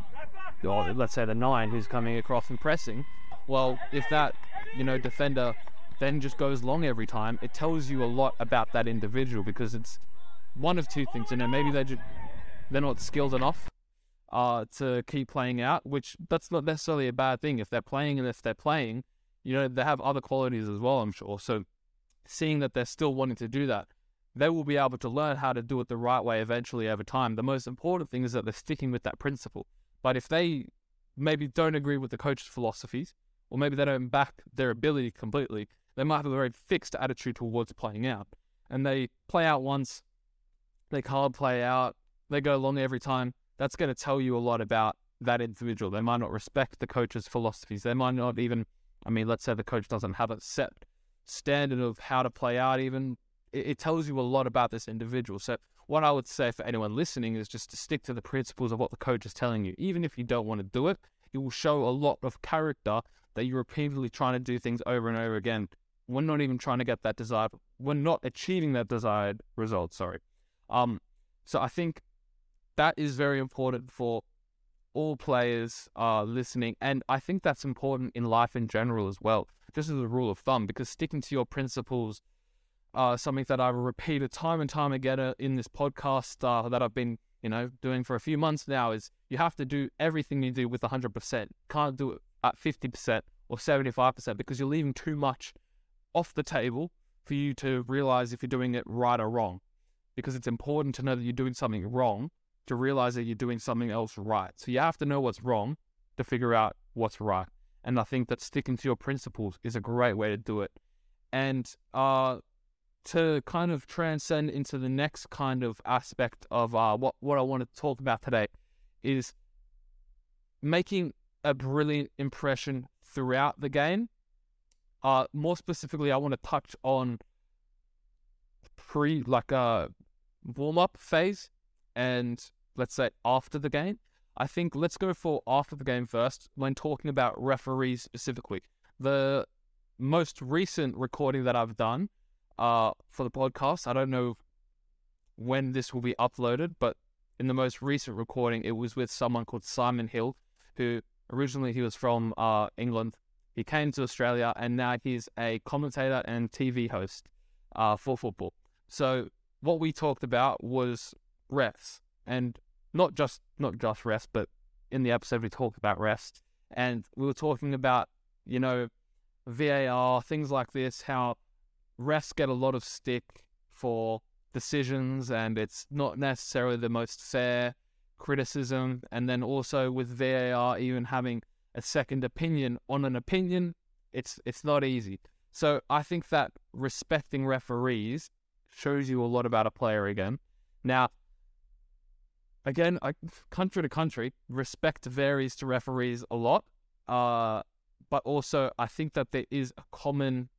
or let's say the nine who's coming across and pressing well, if that, you know, defender then just goes long every time, it tells you a lot about that individual because it's one of two things. You know, maybe they just, they're not skilled enough uh, to keep playing out, which that's not necessarily a bad thing. If they're playing and if they're playing, you know, they have other qualities as well, I'm sure. So seeing that they're still wanting to do that, they will be able to learn how to do it the right way eventually over time. The most important thing is that they're sticking with that principle. But if they maybe don't agree with the coach's philosophies, or maybe they don't back their ability completely. They might have a very fixed attitude towards playing out. And they play out once, they can't play out, they go long every time. That's going to tell you a lot about that individual. They might not respect the coach's philosophies. They might not even, I mean, let's say the coach doesn't have a set standard of how to play out, even. It, it tells you a lot about this individual. So, what I would say for anyone listening is just to stick to the principles of what the coach is telling you. Even if you don't want to do it, it will show a lot of character that you're repeatedly trying to do things over and over again. We're not even trying to get that desired. We're not achieving that desired result. Sorry. Um. So I think that is very important for all players uh, listening, and I think that's important in life in general as well. Just as a rule of thumb, because sticking to your principles, uh, something that I've repeated time and time again uh, in this podcast uh, that I've been, you know, doing for a few months now, is you have to do everything you do with 100%. Can't do it at 50% or 75% because you're leaving too much off the table for you to realize if you're doing it right or wrong. Because it's important to know that you're doing something wrong to realize that you're doing something else right. So you have to know what's wrong to figure out what's right. And I think that sticking to your principles is a great way to do it. And uh, to kind of transcend into the next kind of aspect of uh, what, what I want to talk about today is making a brilliant impression throughout the game. Uh, more specifically, I want to touch on pre, like a uh, warm up phase and let's say after the game. I think let's go for after the game first when talking about referees specifically. The most recent recording that I've done uh, for the podcast, I don't know when this will be uploaded, but in the most recent recording, it was with someone called Simon Hill, who originally he was from uh, England. He came to Australia and now he's a commentator and TV host uh, for football. So what we talked about was refs and not just not just rest, but in the episode we talked about rest, and we were talking about you know VAR things like this, how refs get a lot of stick for decisions, and it's not necessarily the most fair criticism, and then also with VAR even having a second opinion on an opinion, it's it's not easy. So I think that respecting referees shows you a lot about a player again. Now, again, I, country to country, respect varies to referees a lot. Uh, but also, I think that there is a common,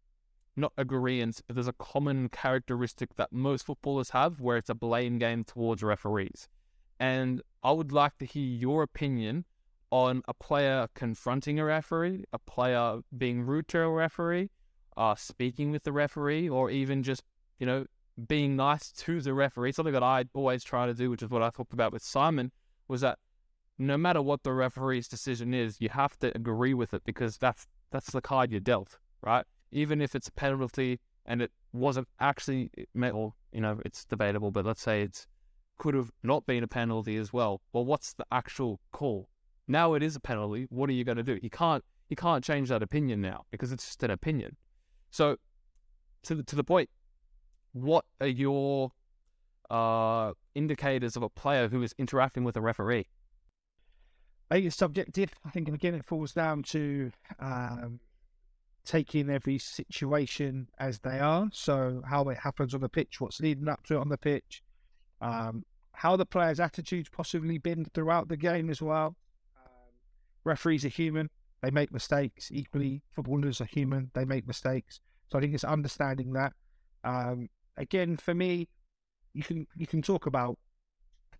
not agreement, but there's a common characteristic that most footballers have where it's a blame game towards referees. And I would like to hear your opinion on a player confronting a referee, a player being rude to a referee, uh, speaking with the referee, or even just, you know, being nice to the referee, something that I always try to do, which is what I talked about with Simon, was that no matter what the referee's decision is, you have to agree with it because that's that's the card you're dealt, right? Even if it's a penalty and it wasn't actually, or you know, it's debatable, but let's say it's could have not been a penalty as well. Well, what's the actual call? Now it is a penalty. What are you going to do? You can't you can't change that opinion now because it's just an opinion. So to the to the point what are your uh, indicators of a player who is interacting with a referee? I think it's subjective. I think again it falls down to um, taking every situation as they are. So how it happens on the pitch, what's leading up to it on the pitch, um, how the players' attitudes possibly been throughout the game as well. Um, referees are human; they make mistakes. Equally, footballers are human; they make mistakes. So I think it's understanding that. Um, again, for me, you can you can talk about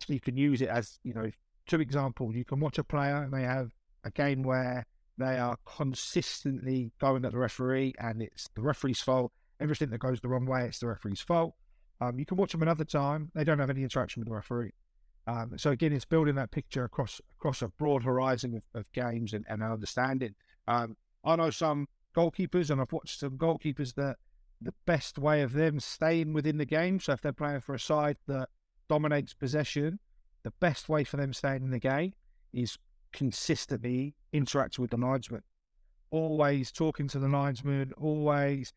you can use it as you know two examples. You can watch a player and they have a game where they are consistently going at the referee and it's the referee's fault. Everything that goes the wrong way, it's the referee's fault. Um, you can watch them another time; they don't have any interaction with the referee. Um, so again, it's building that picture across across a broad horizon of, of games and, and understanding. Um, I know some goalkeepers, and I've watched some goalkeepers that the best way of them staying within the game. So if they're playing for a side that dominates possession, the best way for them staying in the game is consistently interacting with the linesman. Always talking to the linesman, always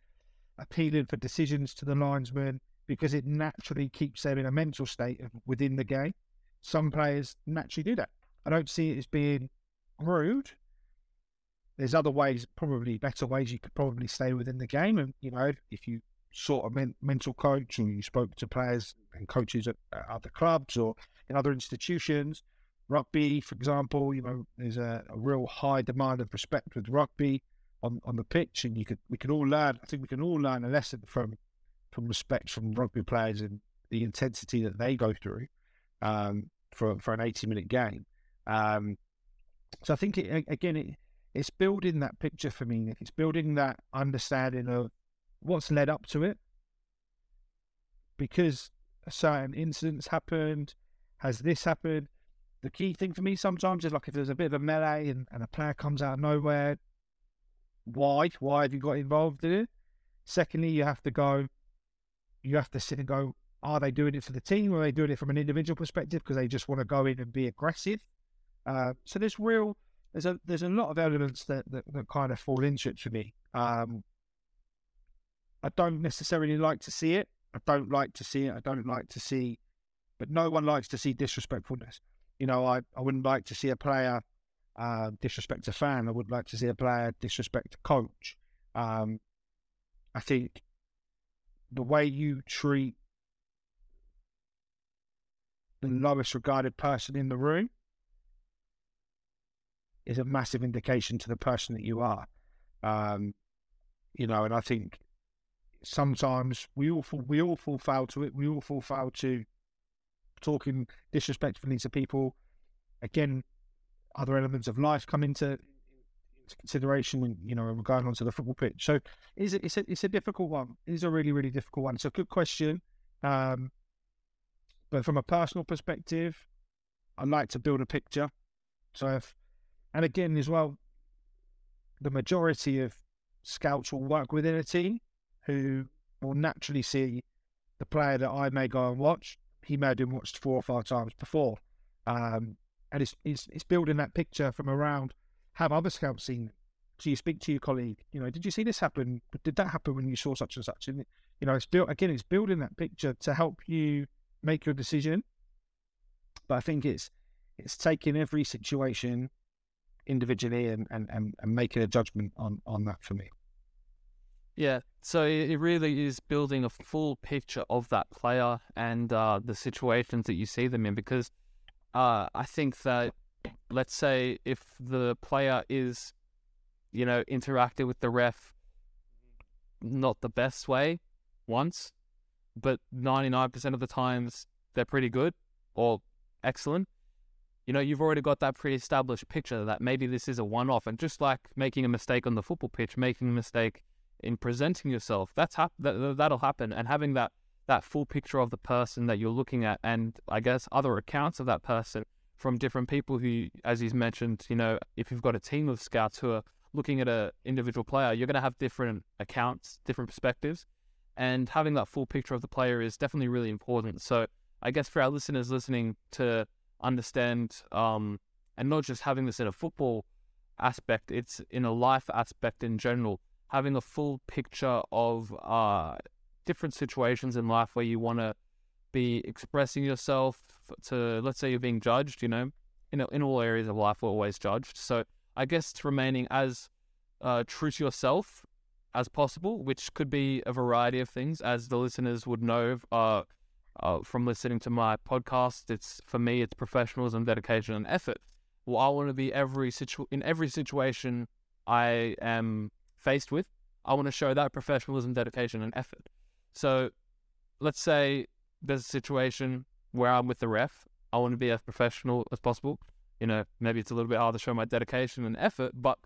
appealing for decisions to the linesman because it naturally keeps them in a mental state within the game. Some players naturally do that. I don't see it as being rude there's other ways, probably better ways you could probably stay within the game. And, you know, if you sort of men- mental coach and you spoke to players and coaches at, at, other clubs or in other institutions, rugby, for example, you know, there's a, a, real high demand of respect with rugby on, on the pitch. And you could, we can all learn, I think we can all learn a lesson from, from respect from rugby players and the intensity that they go through um, for, for an 80 minute game. Um, so I think it, again, it, it's building that picture for me. It's building that understanding of what's led up to it. Because certain incidents happened, has this happened? The key thing for me sometimes is like if there's a bit of a melee and, and a player comes out of nowhere, why? Why have you got involved in it? Secondly, you have to go, you have to sit and go, are they doing it for the team or are they doing it from an individual perspective because they just want to go in and be aggressive? Uh, so there's real there's a there's a lot of elements that that, that kind of fall into it for me. Um, I don't necessarily like to see it. I don't like to see it. I don't like to see, but no one likes to see disrespectfulness. You know, I, I wouldn't like to see a player uh, disrespect a fan. I would like to see a player disrespect a coach. Um, I think the way you treat the lowest regarded person in the room is a massive indication to the person that you are. Um, you know, and I think sometimes we all fall, we all fall foul to it. We all fall foul to talking disrespectfully to people. Again, other elements of life come into, into consideration when you know going onto the football pitch. So it's a, it's a it's a difficult one. It is a really really difficult one. It's a good question, um, but from a personal perspective, I like to build a picture. So if, and again as well, the majority of scouts will work within a team who will naturally see the player that I may go and watch. He may have been watched four or five times before. Um, and it's, it's it's building that picture from around. Have other scouts seen? them. So you speak to your colleague. You know, did you see this happen? Did that happen when you saw such and such? And you know, it's built again. It's building that picture to help you make your decision. But I think it's it's taking every situation individually and, and, and, and making a judgment on, on that for me. Yeah, so it really is building a full picture of that player and uh, the situations that you see them in because uh, I think that let's say if the player is, you know, interacted with the ref not the best way once, but 99% of the times they're pretty good or excellent, you know, you've already got that pre-established picture that maybe this is a one-off, and just like making a mistake on the football pitch, making a mistake in presenting yourself, that's hap- that that'll happen, and having that that full picture of the person that you're looking at, and I guess other accounts of that person from different people who, as he's mentioned, you know, if you've got a team of scouts who are looking at a individual player, you're going to have different accounts, different perspectives, and having that full picture of the player is definitely really important. So I guess for our listeners listening to understand, um, and not just having this in a football aspect, it's in a life aspect in general, having a full picture of uh, different situations in life where you want to be expressing yourself to, let's say you're being judged, you know, in, in all areas of life, we're always judged. So I guess remaining as uh, true to yourself as possible, which could be a variety of things, as the listeners would know uh, uh, from listening to my podcast. It's for me, it's professionalism, dedication, and effort. Well, I want to be every situ- in every situation I am faced with. I want to show that professionalism, dedication, and effort. So, let's say there's a situation where I'm with the ref. I want to be as professional as possible. You know, maybe it's a little bit hard to show my dedication and effort, but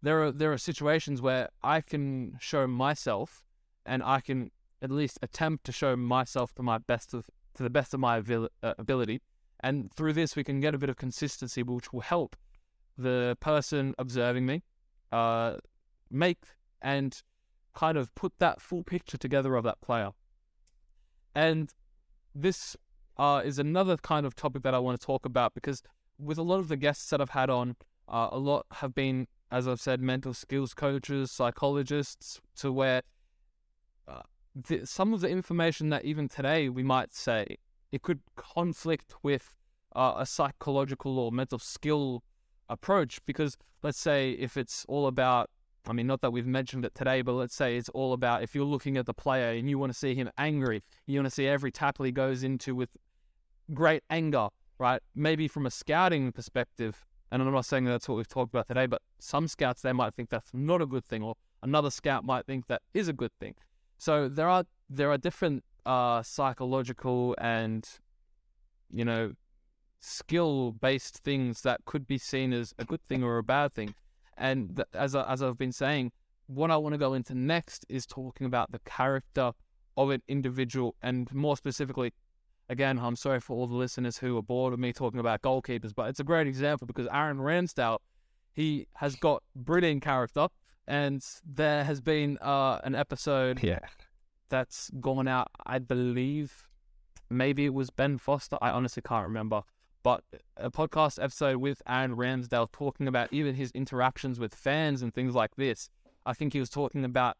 there are there are situations where I can show myself and I can at least attempt to show myself to my best of to the best of my uh, ability, and through this we can get a bit of consistency, which will help the person observing me uh, make and kind of put that full picture together of that player. And this uh, is another kind of topic that I want to talk about because with a lot of the guests that I've had on, uh, a lot have been, as I've said, mental skills coaches, psychologists, to where uh, the, some of the information that even today we might say it could conflict with uh, a psychological or mental skill approach because let's say if it's all about I mean, not that we've mentioned it today, but let's say it's all about if you're looking at the player and you want to see him angry, you want to see every tackle he goes into with great anger, right? Maybe from a scouting perspective, and I'm not saying that's what we've talked about today, but some scouts they might think that's not a good thing, or another scout might think that is a good thing. So there are there are different uh, psychological and you know skill based things that could be seen as a good thing or a bad thing. And th- as I, as I've been saying, what I want to go into next is talking about the character of an individual, and more specifically, again, I'm sorry for all the listeners who are bored of me talking about goalkeepers, but it's a great example because Aaron Ramsdale, he has got brilliant character, and there has been uh, an episode Yeah. that's gone out. I believe maybe it was Ben Foster. I honestly can't remember. But a podcast episode with Aaron Ramsdale talking about even his interactions with fans and things like this. I think he was talking about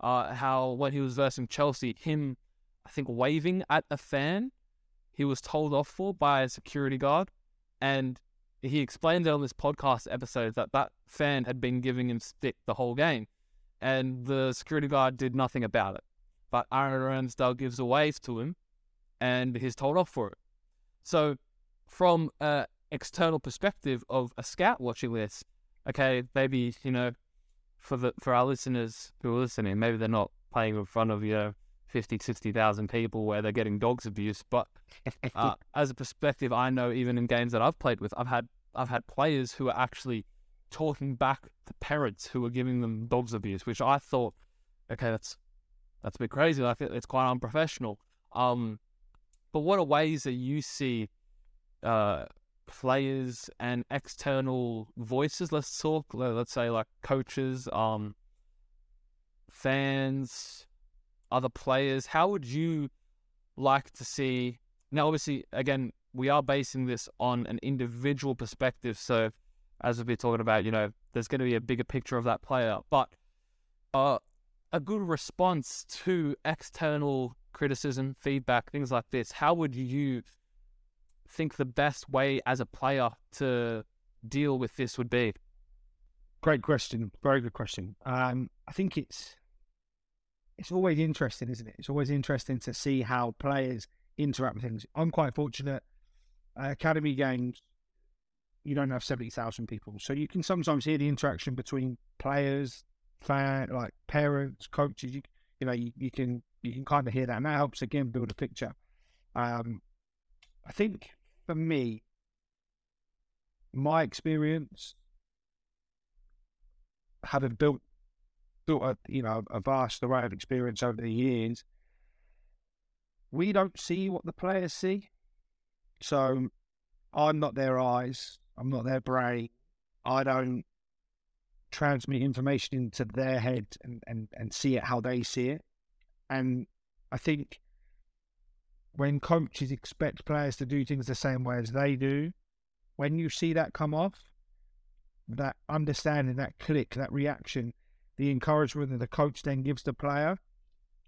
uh, how when he was versing Chelsea, him, I think, waving at a fan, he was told off for by a security guard. And he explained it on this podcast episode that that fan had been giving him stick the whole game, and the security guard did nothing about it. But Aaron Ramsdale gives a wave to him, and he's told off for it. So, from a external perspective of a scout watching this, okay, maybe you know, for the for our listeners who are listening, maybe they're not playing in front of you know 50, 60,000 people where they're getting dogs abuse. But [LAUGHS] uh, as a perspective, I know even in games that I've played with, I've had I've had players who are actually talking back to parents who are giving them dogs abuse, which I thought, okay, that's that's a bit crazy. I think it's quite unprofessional. Um, but what are ways that you see uh, players and external voices? Let's talk. Let's say like coaches, um, fans, other players. How would you like to see? Now, obviously, again, we are basing this on an individual perspective. So, as we've been talking about, you know, there's going to be a bigger picture of that player. But uh, a good response to external criticism, feedback, things like this, how would you think the best way as a player to deal with this would be? Great question. Very good question. Um, I think it's it's always interesting, isn't it? It's always interesting to see how players interact with things. I'm quite fortunate. Uh, academy games, you don't have seventy thousand people, so you can sometimes hear the interaction between players, fan, like parents, coaches. You, you know, you, you can you can kind of hear that, and that helps again build a picture. Um, I think for me, my experience, having built built a you know a vast array of experience over the years, we don't see what the players see. So I'm not their eyes. I'm not their brain. I don't transmit information into their head and, and, and see it how they see it. And I think when coaches expect players to do things the same way as they do, when you see that come off, that understanding, that click, that reaction, the encouragement that the coach then gives the player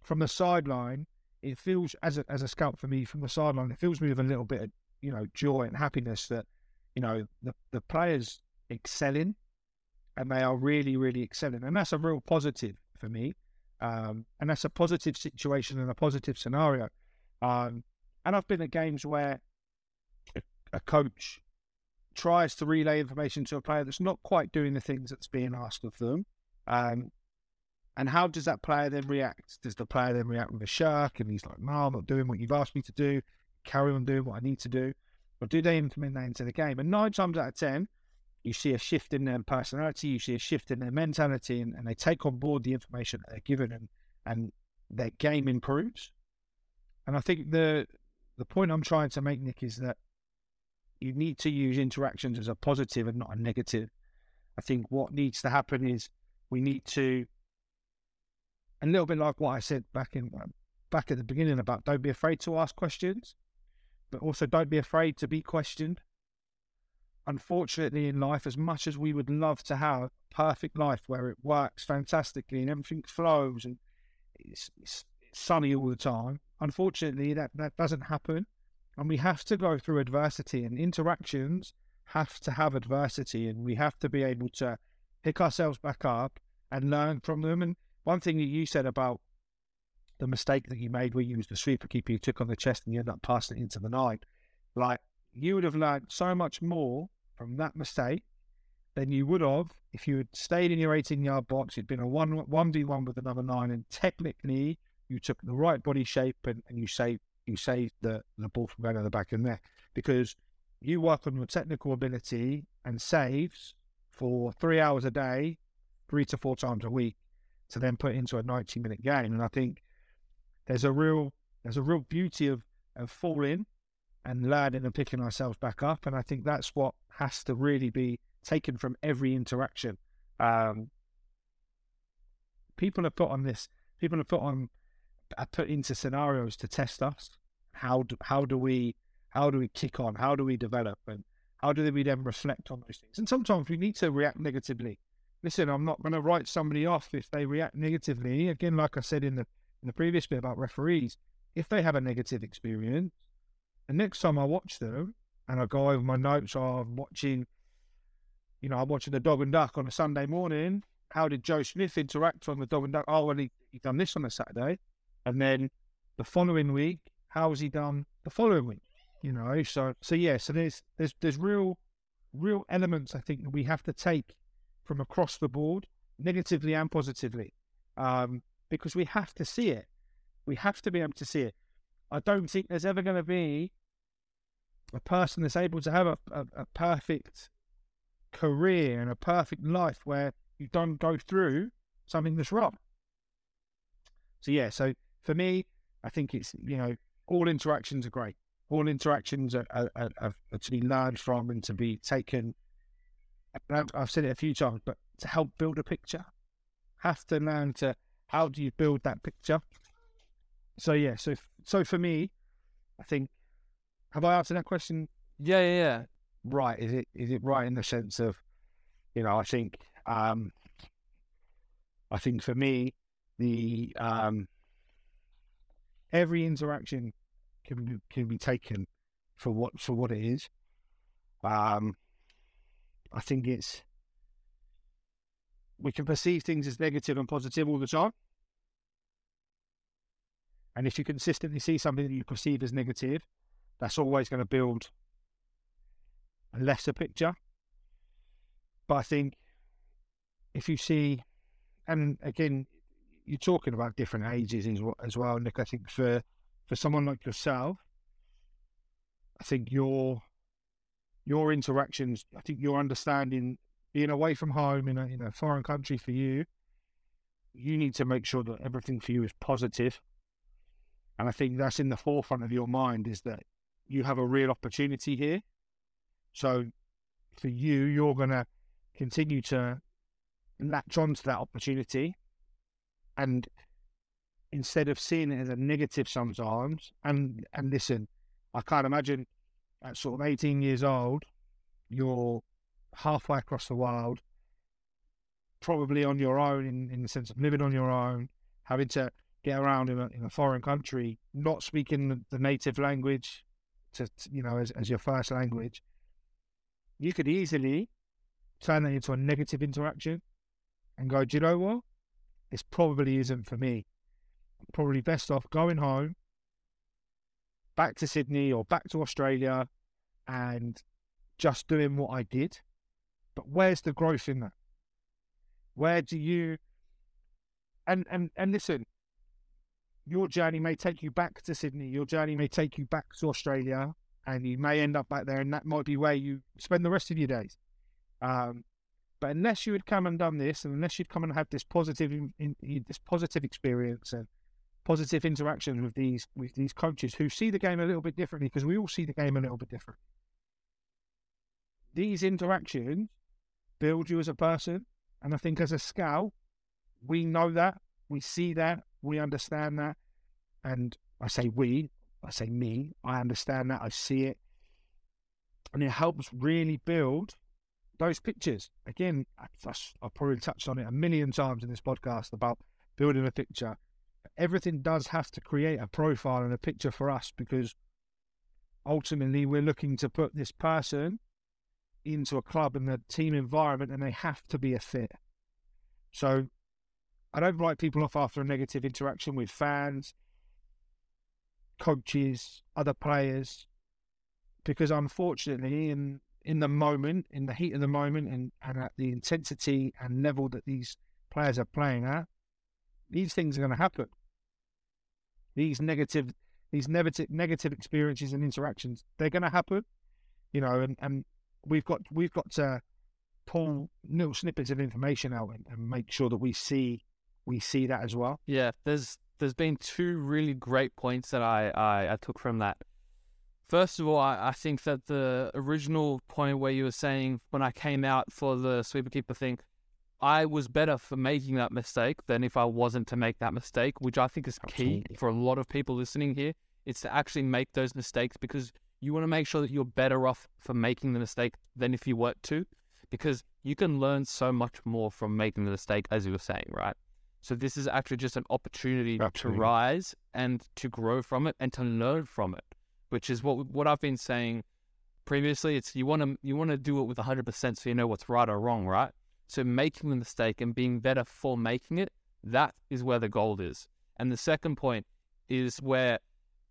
from the sideline, it feels as a as a scout for me from the sideline, it fills me with a little bit of you know joy and happiness that you know the the players excelling and they are really really excelling, and that's a real positive for me, um, and that's a positive situation and a positive scenario. Um, and I've been at games where a, coach tries to relay information to a player that's not quite doing the things that's being asked of them. Um, and how does that player then react? Does the player then react with a shirk and he's like, no, I'm not doing what you've asked me to do, carry on doing what I need to do? Or do they implement that into the game? And nine times out of 10, you see a shift in their personality, you see a shift in their mentality, and, and they take on board the information that they're given and, and their game improves. And I think the the point I'm trying to make, Nick, is that you need to use interactions as a positive and not a negative. I think what needs to happen is we need to, a little bit like what I said back in uh, back at the beginning about don't be afraid to ask questions, but also don't be afraid to be questioned. Unfortunately, in life, as much as we would love to have a perfect life where it works fantastically and everything flows and it's, it's sunny all the time, unfortunately, that, that doesn't happen. And we have to go through adversity, and interactions have to have adversity, and we have to be able to pick ourselves back up and learn from them. And one thing that you said about the mistake that you made where you used the sweeper keeper you took on the chest and you ended up passing it into the nine, like you would have learned so much more from that mistake than you would have if you had stayed in your 18 yard box. You'd been a 1 1v1 with another nine, and technically you took the right body shape and, and you saved you saved the, the ball from going to the back of the net because you work on your technical ability and saves for three hours a day, three to four times a week, to then put into a 90 minute game. And I think there's a real there's a real beauty of, of falling and learning and picking ourselves back up. And I think that's what has to really be taken from every interaction. Um, people have put on this, people have put on, are put into scenarios to test us. How do, how do we, how do we kick on? How do we develop? And how do we then reflect on those things? And sometimes we need to react negatively. Listen, I'm not going to write somebody off if they react negatively. Again, like I said in the in the previous bit about referees, if they have a negative experience, the next time I watch them, and I go over my notes. I'm watching, you know, I'm watching the Dog and Duck on a Sunday morning. How did Joe Smith interact on the Dog and Duck? Oh, well, he, he done this on a Saturday, and then the following week, how has he done the following week? You know, so so yeah, so there's there's there's real real elements I think that we have to take from across the board, negatively and positively, um, because we have to see it. We have to be able to see it. I don't think there's ever going to be a person that's able to have a, a, a perfect career and a perfect life where you don't go through something that's wrong. So yeah, so for me, I think it's you know all interactions are great. All interactions are, are, are, are to be learned from and to be taken. I've said it a few times, but to help build a picture, have to learn to how do you build that picture. So yeah, so so for me, I think have I answered that question? Yeah, yeah, yeah. Right. Is it is it right in the sense of, you know, I think um I think for me, the um every interaction can be can be taken for what for what it is. Um I think it's we can perceive things as negative and positive all the time. And if you consistently see something that you perceive as negative, that's always going to build a lesser picture. But I think if you see, and again, you're talking about different ages as well, Nick. I think for for someone like yourself, I think your your interactions, I think your understanding, being away from home in a in a foreign country for you, you need to make sure that everything for you is positive. And I think that's in the forefront of your mind is that you have a real opportunity here. So for you, you're going to continue to latch on to that opportunity. And instead of seeing it as a negative sometimes, and, and listen, I can't imagine at sort of 18 years old, you're halfway across the world, probably on your own in, in the sense of living on your own, having to get around in a, in a foreign country, not speaking the, native language, to, to you know as, as your first language, you could easily turn that into a negative interaction and go, do you know what? This probably isn't for me. I'm probably best off going home, back to Sydney or back to Australia and just doing what I did. But where's the growth in that? Where do you and and and listen, your journey may take you back to Sydney, your journey may take you back to Australia, and you may end up back there, and that might be where you spend the rest of your days. Um, but unless you had come and done this, and unless you'd come and have this positive, in, in, this positive experience and positive interaction with these with these coaches who see the game a little bit differently, because we all see the game a little bit different. These interactions build you as a person, and I think as a scout, we know that, we see that, we understand that. And I say we, I say me, I understand that, I see it. And it helps really build those pictures. Again, I've probably touched on it a million times in this podcast about building a picture. Everything does have to create a profile and a picture for us because ultimately we're looking to put this person into a club and a team environment and they have to be a fit. So I don't write people off after a negative interaction with fans, coaches, other players, because unfortunately, in in the moment, in the heat of the moment, and, and at the intensity and level that these players are playing at, these things are going to happen. These negative, these negative, negative experiences and interactions, they're going to happen. You know, and, and we've got we've got to pull little snippets of information out and, and make sure that we see we see that as well. Yeah, there's there's been two really great points that I I, I took from that. First of all, I, I think that the original point where you were saying when I came out for the sweeper keeper thing, I was better for making that mistake than if I wasn't to make that mistake, which I think is key for a lot of people listening here. It's to actually make those mistakes because you want to make sure that you're better off for making the mistake than if you weren't to, because you can learn so much more from making the mistake, as you were saying, right? So this is actually just an opportunity Absolutely. to rise and to grow from it and to learn from it, which is what what I've been saying previously, it's you want to you want to do it with 100% so you know what's right or wrong, right? So making the mistake and being better for making it, that is where the gold is. And the second point is where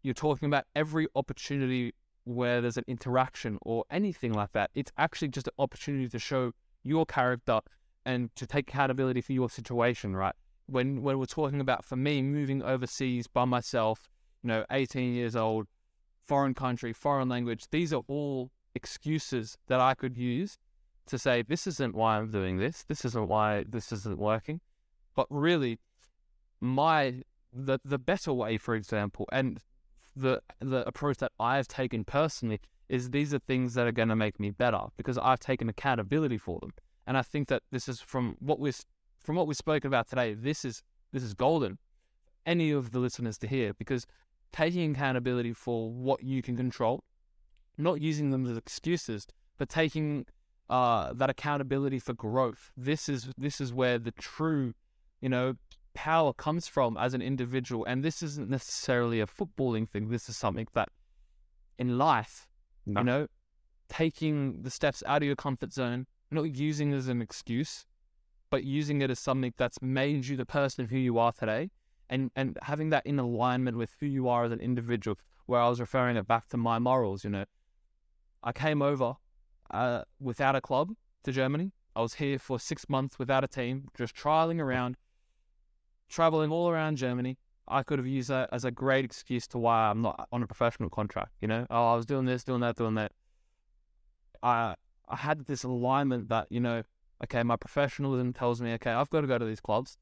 you're talking about every opportunity where there's an interaction or anything like that. It's actually just an opportunity to show your character and to take accountability for your situation, right? When when we're talking about for me moving overseas by myself, you know, 18 years old, foreign country, foreign language, these are all excuses that I could use to say this isn't why I'm doing this, this isn't why this isn't working. But really my the the better way, for example, and the the approach that I've taken personally is these are things that are going to make me better because I've taken accountability for them. And I think that this is from what we've from what we've spoken about today. This is this is golden. Any of the listeners to hear because taking accountability for what you can control, not using them as excuses, but taking uh, that accountability for growth. This is this is where the true, you know, power comes from as an individual. And this isn't necessarily a footballing thing. This is something that in life, no. you know, taking the steps out of your comfort zone, not using it as an excuse, but using it as something that's made you the person who you are today. And, and having that in alignment with who you are as an individual, where I was referring it back to my morals, you know. I came over uh, without a club to Germany. I was here for six months without a team, just trialing around, traveling all around Germany. I could have used that as a great excuse to why I'm not on a professional contract. You know, oh, I was doing this, doing that, doing that. I I had this alignment that you know, okay, my professionalism tells me, okay, I've got to go to these clubs.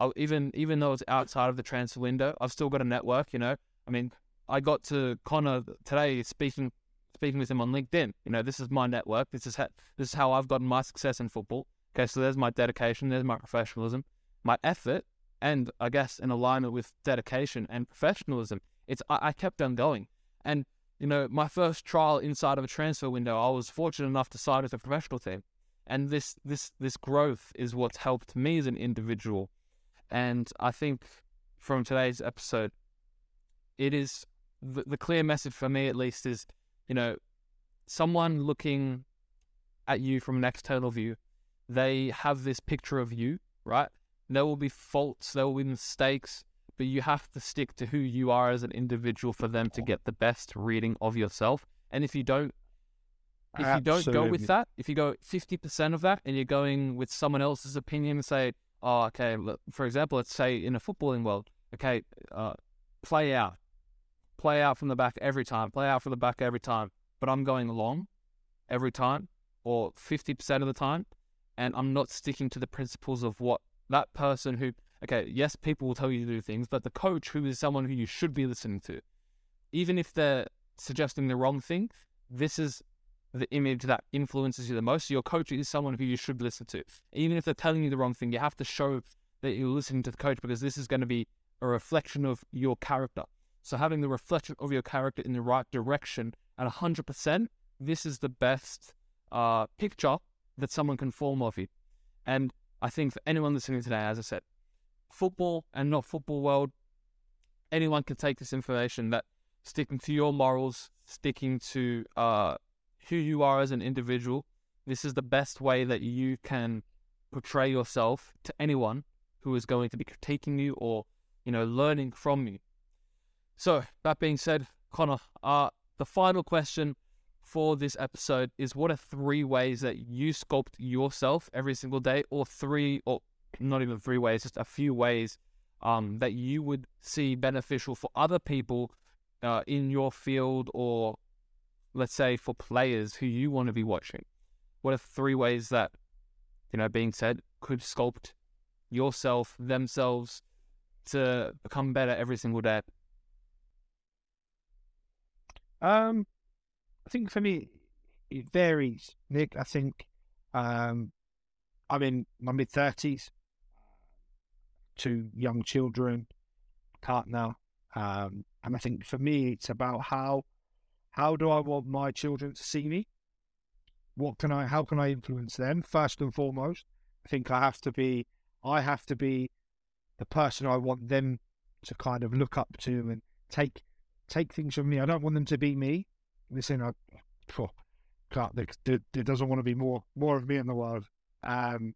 I even even though it's outside of the transfer window, I've still got a network. You know, I mean, I got to Conner today speaking speaking with him on LinkedIn. You know, this is my network. This is how this is how I've gotten my success in football. Okay, so there's my dedication. There's my professionalism, my effort and I guess in alignment with dedication and professionalism, it's I, I, kept on going. And you know, my first trial inside of a transfer window, I was fortunate enough to sign with a professional team, and this this this growth is what's helped me as an individual. And I think from today's episode, it is the, the clear message for me, at least, is you know, someone looking at you from an external view, they have this picture of you, right? There will be faults, there will be mistakes, but you have to stick to who you are as an individual for them to get the best reading of yourself. And if you don't, if Absolutely. you don't go with that, if you go fifty percent of that, and you're going with someone else's opinion and say, "Oh, okay," for example, let's say in a footballing world, okay, uh, play out, play out from the back every time, play out from the back every time, but I'm going long every time or 50% of the time, and I'm not sticking to the principles of what that person who, okay, yes, people will tell you to do things, but the coach who is someone who you should be listening to, even if they're suggesting the wrong thing, this is the image that influences you the most. So your coach is someone who you should listen to. Even if they're telling you the wrong thing, you have to show that you're listening to the coach because this is going to be a reflection of your character. So having the reflection of your character in the right direction at 100%, this is the best uh, picture that someone can form of you. And I think for anyone listening today, as I said, football and not football world, anyone can take this information that sticking to your morals, sticking to uh, who you are as an individual, this is the best way that you can portray yourself to anyone who is going to be critiquing you or, you know, learning from you. So, that being said, Conner, uh, the final question for this episode is what are three ways that you sculpt yourself every single day, or three, or not even three ways, just a few ways um, that you would see beneficial for other people uh, in your field, or let's say for players who you want to be watching? What are three ways that, you know, being said, could sculpt yourself, themselves to become better every single day? Um, I think for me, it varies, Nick. I think um, I'm in my mid 30s, two young children, partner. Um, and I think for me, it's about how how do I want my children to see me? What can I? How can I influence them? First and foremost, I think I have to be. I have to be the person I want them to kind of look up to and take take things from me. I don't want them to be me listen, I, can't, there, there, there doesn't want to be more more of me in the world. Um,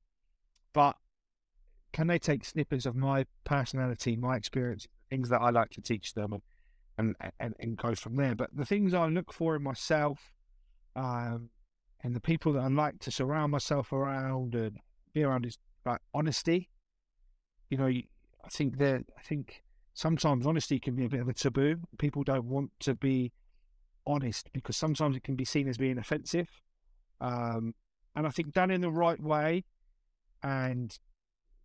but can they take snippets of my personality, my experience, things that I like to teach them, and and and, and go from there? But the things I look for in myself, um, and the people that I like to surround myself around and be around is like honesty. You know, I think that I think sometimes honesty can be a bit of a taboo. People don't want to be honest because sometimes it can be seen as being offensive. Um, and I think done in the right way and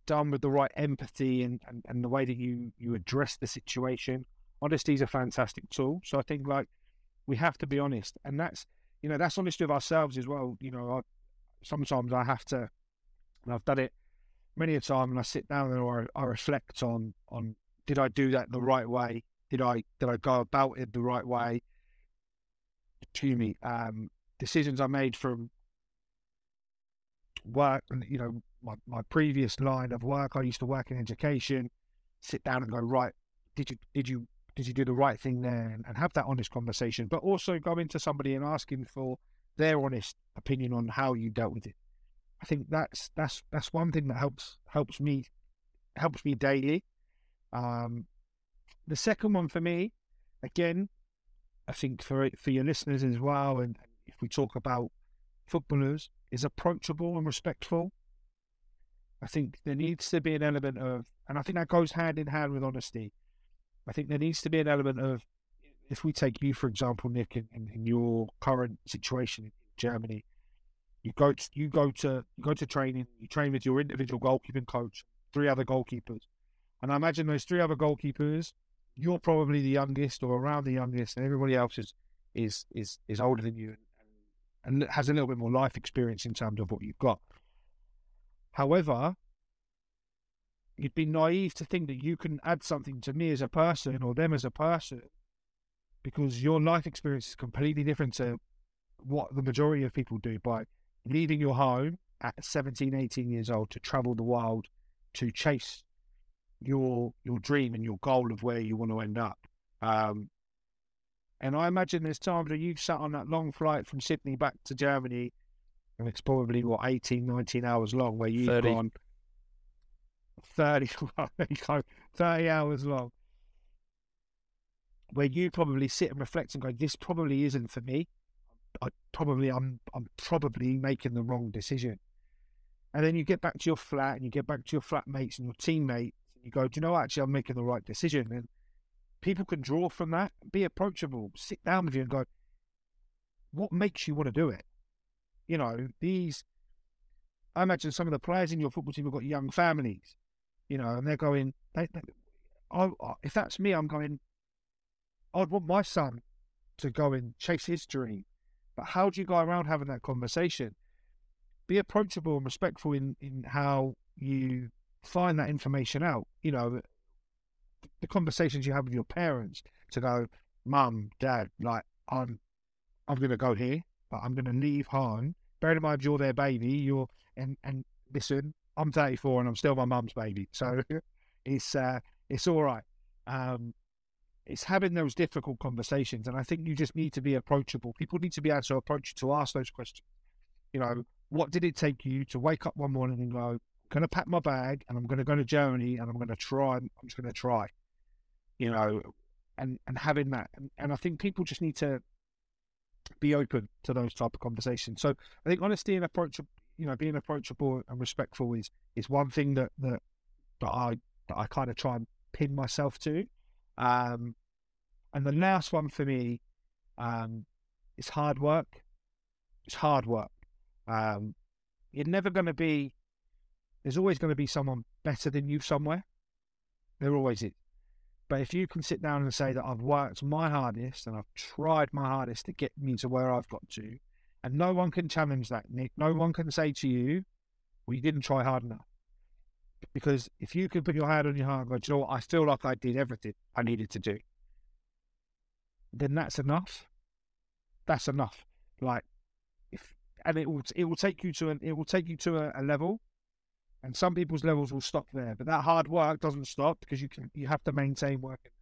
done with the right empathy and, and, and the way that you, you address the situation, honesty is a fantastic tool. So I think like we have to be honest. And that's, you know, that's honesty with ourselves as well. You know, I, sometimes I have to, and I've done it many a time and I sit down and I, I reflect on, on did I do that the right way? Did I, did I go about it the right way? To me, um, decisions I made from work and you know my, my previous line of work i used to work in education sit down and go right did you did you did you do the right thing there and, have that honest conversation but also go into somebody and asking for their honest opinion on how you dealt with it i think that's that's that's one thing that helps helps me helps me daily um the second one for me again i think for for your listeners as well and if we talk about footballers is approachable and respectful. I think there needs to be an element of, and I think that goes hand in hand with honesty. I think there needs to be an element of, if we take you for example, Nick, in, in your current situation in Germany, you go to, you go to you go to training, you train with your individual goalkeeping coach, three other goalkeepers, and I imagine those three other goalkeepers, you're probably the youngest or around the youngest, and everybody else is is is is older than you and has a little bit more life experience in terms of what you've got. However, you'd be naive to think that you can add something to me as a person or them as a person because your life experience is completely different to what the majority of people do by leaving your home at 17, 18 years old to travel the world to chase your your dream and your goal of where you want to end up. Um, and I imagine there's times where you've sat on that long flight from Sydney back to Germany, and it's probably, what, 18, 19 hours long, where you've 30. gone 30, [LAUGHS] 30 hours long, where you probably sit and reflect and go, this probably isn't for me. I probably, I'm, I'm probably making the wrong decision. And then you get back to your flat and you get back to your flatmates and your teammates and you go, do you know, actually, I'm making the right decision. And people can draw from that, be approachable, sit down with you and go, what makes you want to do it? You know, these, I imagine some of the players in your football team have got young families, you know, and they're going, they, they, I, if that's me, I'm going, I'd want my son to go and chase his dream. But how do you go around having that conversation? Be approachable and respectful in, in how you find that information out. You know, the conversations you have with your parents to go, mum, dad, like I'm, I'm gonna go here, but I'm gonna leave home. Bear in mind you're their baby. You're and and listen, I'm 34 and I'm still my mum's baby, so it's uh, it's all right. Um, it's having those difficult conversations, and I think you just need to be approachable. People need to be able to approach you to ask those questions. You know, what did it take you to wake up one morning and go, going to pack my bag and I'm going to go to Germany and I'm going to try. I'm just going to try you know, and and having that, and, and I think people just need to be open to those type of conversations. So I think honesty and approach, you know, being approachable and respectful is is one thing that that that I that I kind of try and pin myself to. Um, and the last one for me um, is hard work. It's hard work. Um, you're never going to be. There's always going to be someone better than you somewhere. There always is. But if you can sit down and say that I've worked my hardest and I've tried my hardest to get me to where I've got to, and no one can challenge that, Nick, no one can say to you, well, you didn't try hard enough. Because if you can put your hand on your heart and go, you know what, I feel like I did everything I needed to do, then that's enough. That's enough. Like, if and it will it will take you to an it will take you to a, a level and some people's levels will stop there, but that hard work doesn't stop because you can you have to maintain working.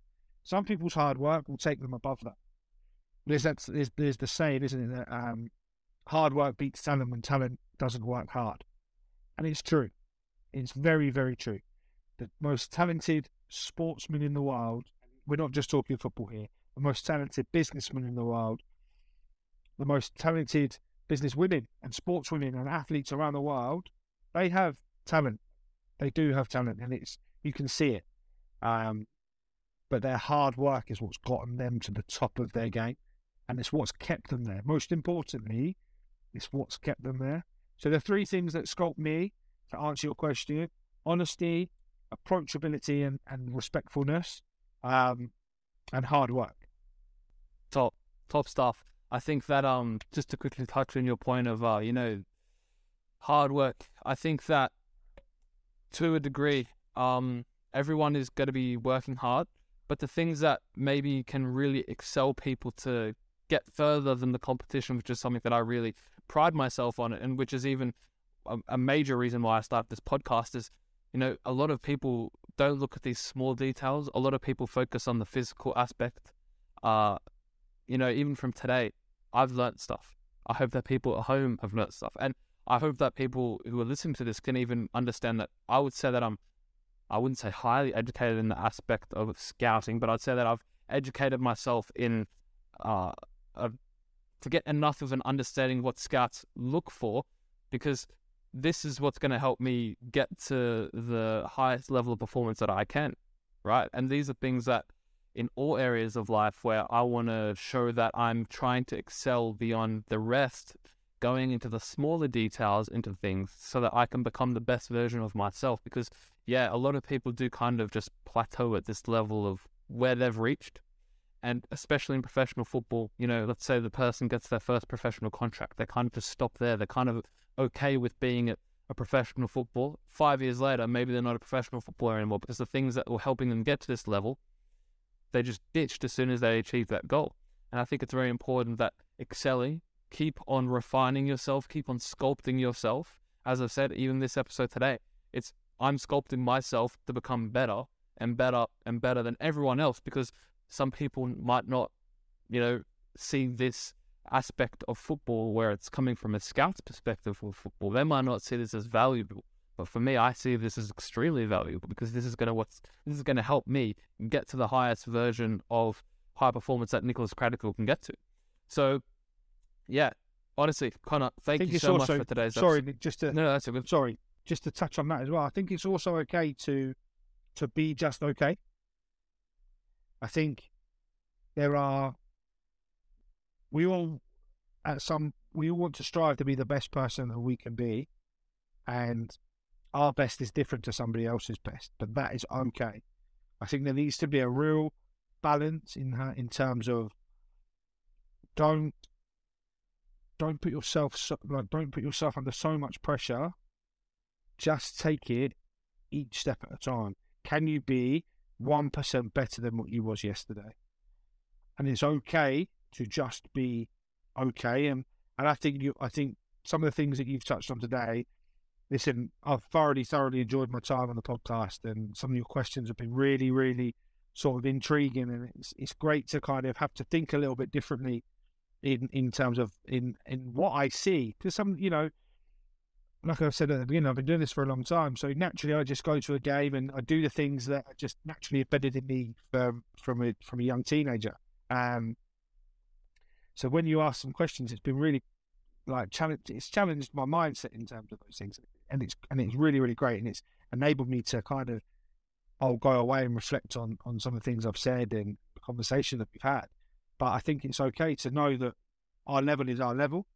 Some people's hard work will take them above that. There's there's, there's the saying, isn't it? That um, hard work beats talent when talent doesn't work hard. And it's true. It's very, very true. The most talented sportsman in the world, we're not just talking football here, the most talented businessman in the world, the most talented business women and sportswomen and athletes around the world, they have talent. They do have talent, and it's you can see it. Um, but their hard work is what's gotten them to the top of their game, and it's what's kept them there. Most importantly, it's what's kept them there. So the three things that sculpt me to answer your question: honesty, approachability, and, and respectfulness, um, and hard work. Top, top stuff. I think that um, just to quickly touch on your point of uh, you know, hard work. I think that to a degree, um, everyone is going to be working hard, but the things that maybe can really excel people to get further than the competition, which is something that I really pride myself on, it, and which is even a, a major reason why I started this podcast is, you know, a lot of people don't look at these small details. A lot of people focus on the physical aspect. Uh, you know, even from today, I've learnt stuff. I hope that people at home have learnt stuff, and I hope that people who are listening to this can even understand that I would say that I'm, I wouldn't say highly educated in the aspect of scouting, but I'd say that I've educated myself in, uh, uh to get enough of an understanding what scouts look for, because this is what's going to help me get to the highest level of performance that I can, right? And these are things that in all areas of life where I want to show that I'm trying to excel beyond the rest going into the smaller details into things so that I can become the best version of myself. Because, yeah, a lot of people do kind of just plateau at this level of where they've reached. And especially in professional football, you know, let's say the person gets their first professional contract, they kind of just stop there. They're kind of okay with being a, a professional football. Five years later, maybe they're not a professional footballer anymore because the things that were helping them get to this level, they just ditched as soon as they achieved that goal. And I think it's very important that excelling keep on refining yourself, keep on sculpting yourself. As I've said, even this episode today, it's I'm sculpting myself to become better and better and better than everyone else because some people might not, you know, see this aspect of football where it's coming from a scout's perspective of football. They might not see this as valuable. But for me, I see this as extremely valuable because this is gonna what's this is gonna help me get to the highest version of high performance that Nicholas Cradical can get to. So yeah, honestly, Conner, thank you so also, much for today's. Sorry, episode. just to no, no, that's a good. Sorry, just to touch on that as well. I think it's also okay to to be just okay. I think there are we all at some we all want to strive to be the best person that we can be, and our best is different to somebody else's best, but that is okay. I think there needs to be a real balance in in terms of don't don't put yourself so, like don't put yourself under so much pressure. Just take it each step at a time. Can you be one percent better than what you was yesterday? And it's okay to just be okay. And and I think you, I think some of the things that you've touched on today. Listen, I've thoroughly, thoroughly enjoyed my time on the podcast, and some of your questions have been really, really sort of intriguing, and it's it's great to kind of have to think a little bit differently in in terms of in in what I see. Because some, you know, like I said at the beginning, I've been doing this for a long time. So naturally, I just go to a game and I do the things that are just naturally embedded in me from from a from a young teenager. Um, so when you ask some questions, it's been really like challenged. It's challenged my mindset in terms of those things, and it's and it's really really great, and it's enabled me to kind of I'll go away and reflect on on some of the things I've said and the conversation that we've had. But I think it's okay to know that our level is our level,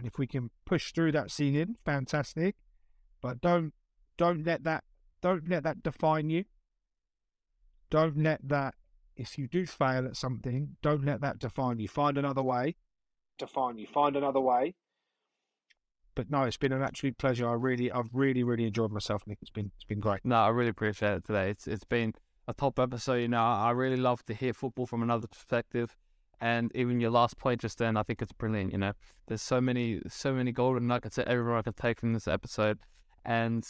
and if we can push through that ceiling, fantastic. But don't don't let that don't let that define you. Don't let that if you do fail at something, don't let that define you. Find another way. Define you. Find another way. But no, it's been an absolute pleasure. I really, I've really, really enjoyed myself, Nick. It's been, it's been great. No, I really appreciate it today. It's, it's been a top episode. You know, I really love to hear football from another perspective. And even your last point just then, I think it's brilliant. You know, there's so many, so many golden nuggets that everyone can take from this episode, and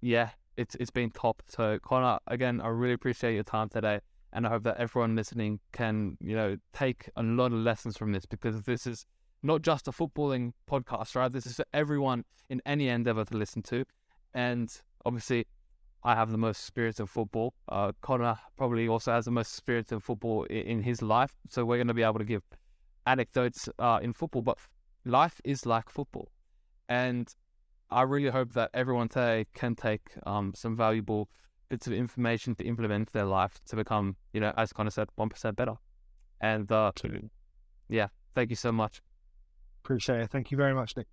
yeah, it's it's been top. So Conner, again, I really appreciate your time today, and I hope that everyone listening can, you know, take a lot of lessons from this because this is not just a footballing podcast, right? This is for everyone in any endeavor to listen to. And obviously, I have the most experience in football. Uh, Conner probably also has the most experience in football in, in his life. So we're going to be able to give anecdotes uh, in football. But life is like football. And I really hope that everyone today can take um, some valuable bits of information to implement their life to become, you know, as Conner said, 1% better. And uh, yeah, thank you so much. Appreciate it. Thank you very much, Nick.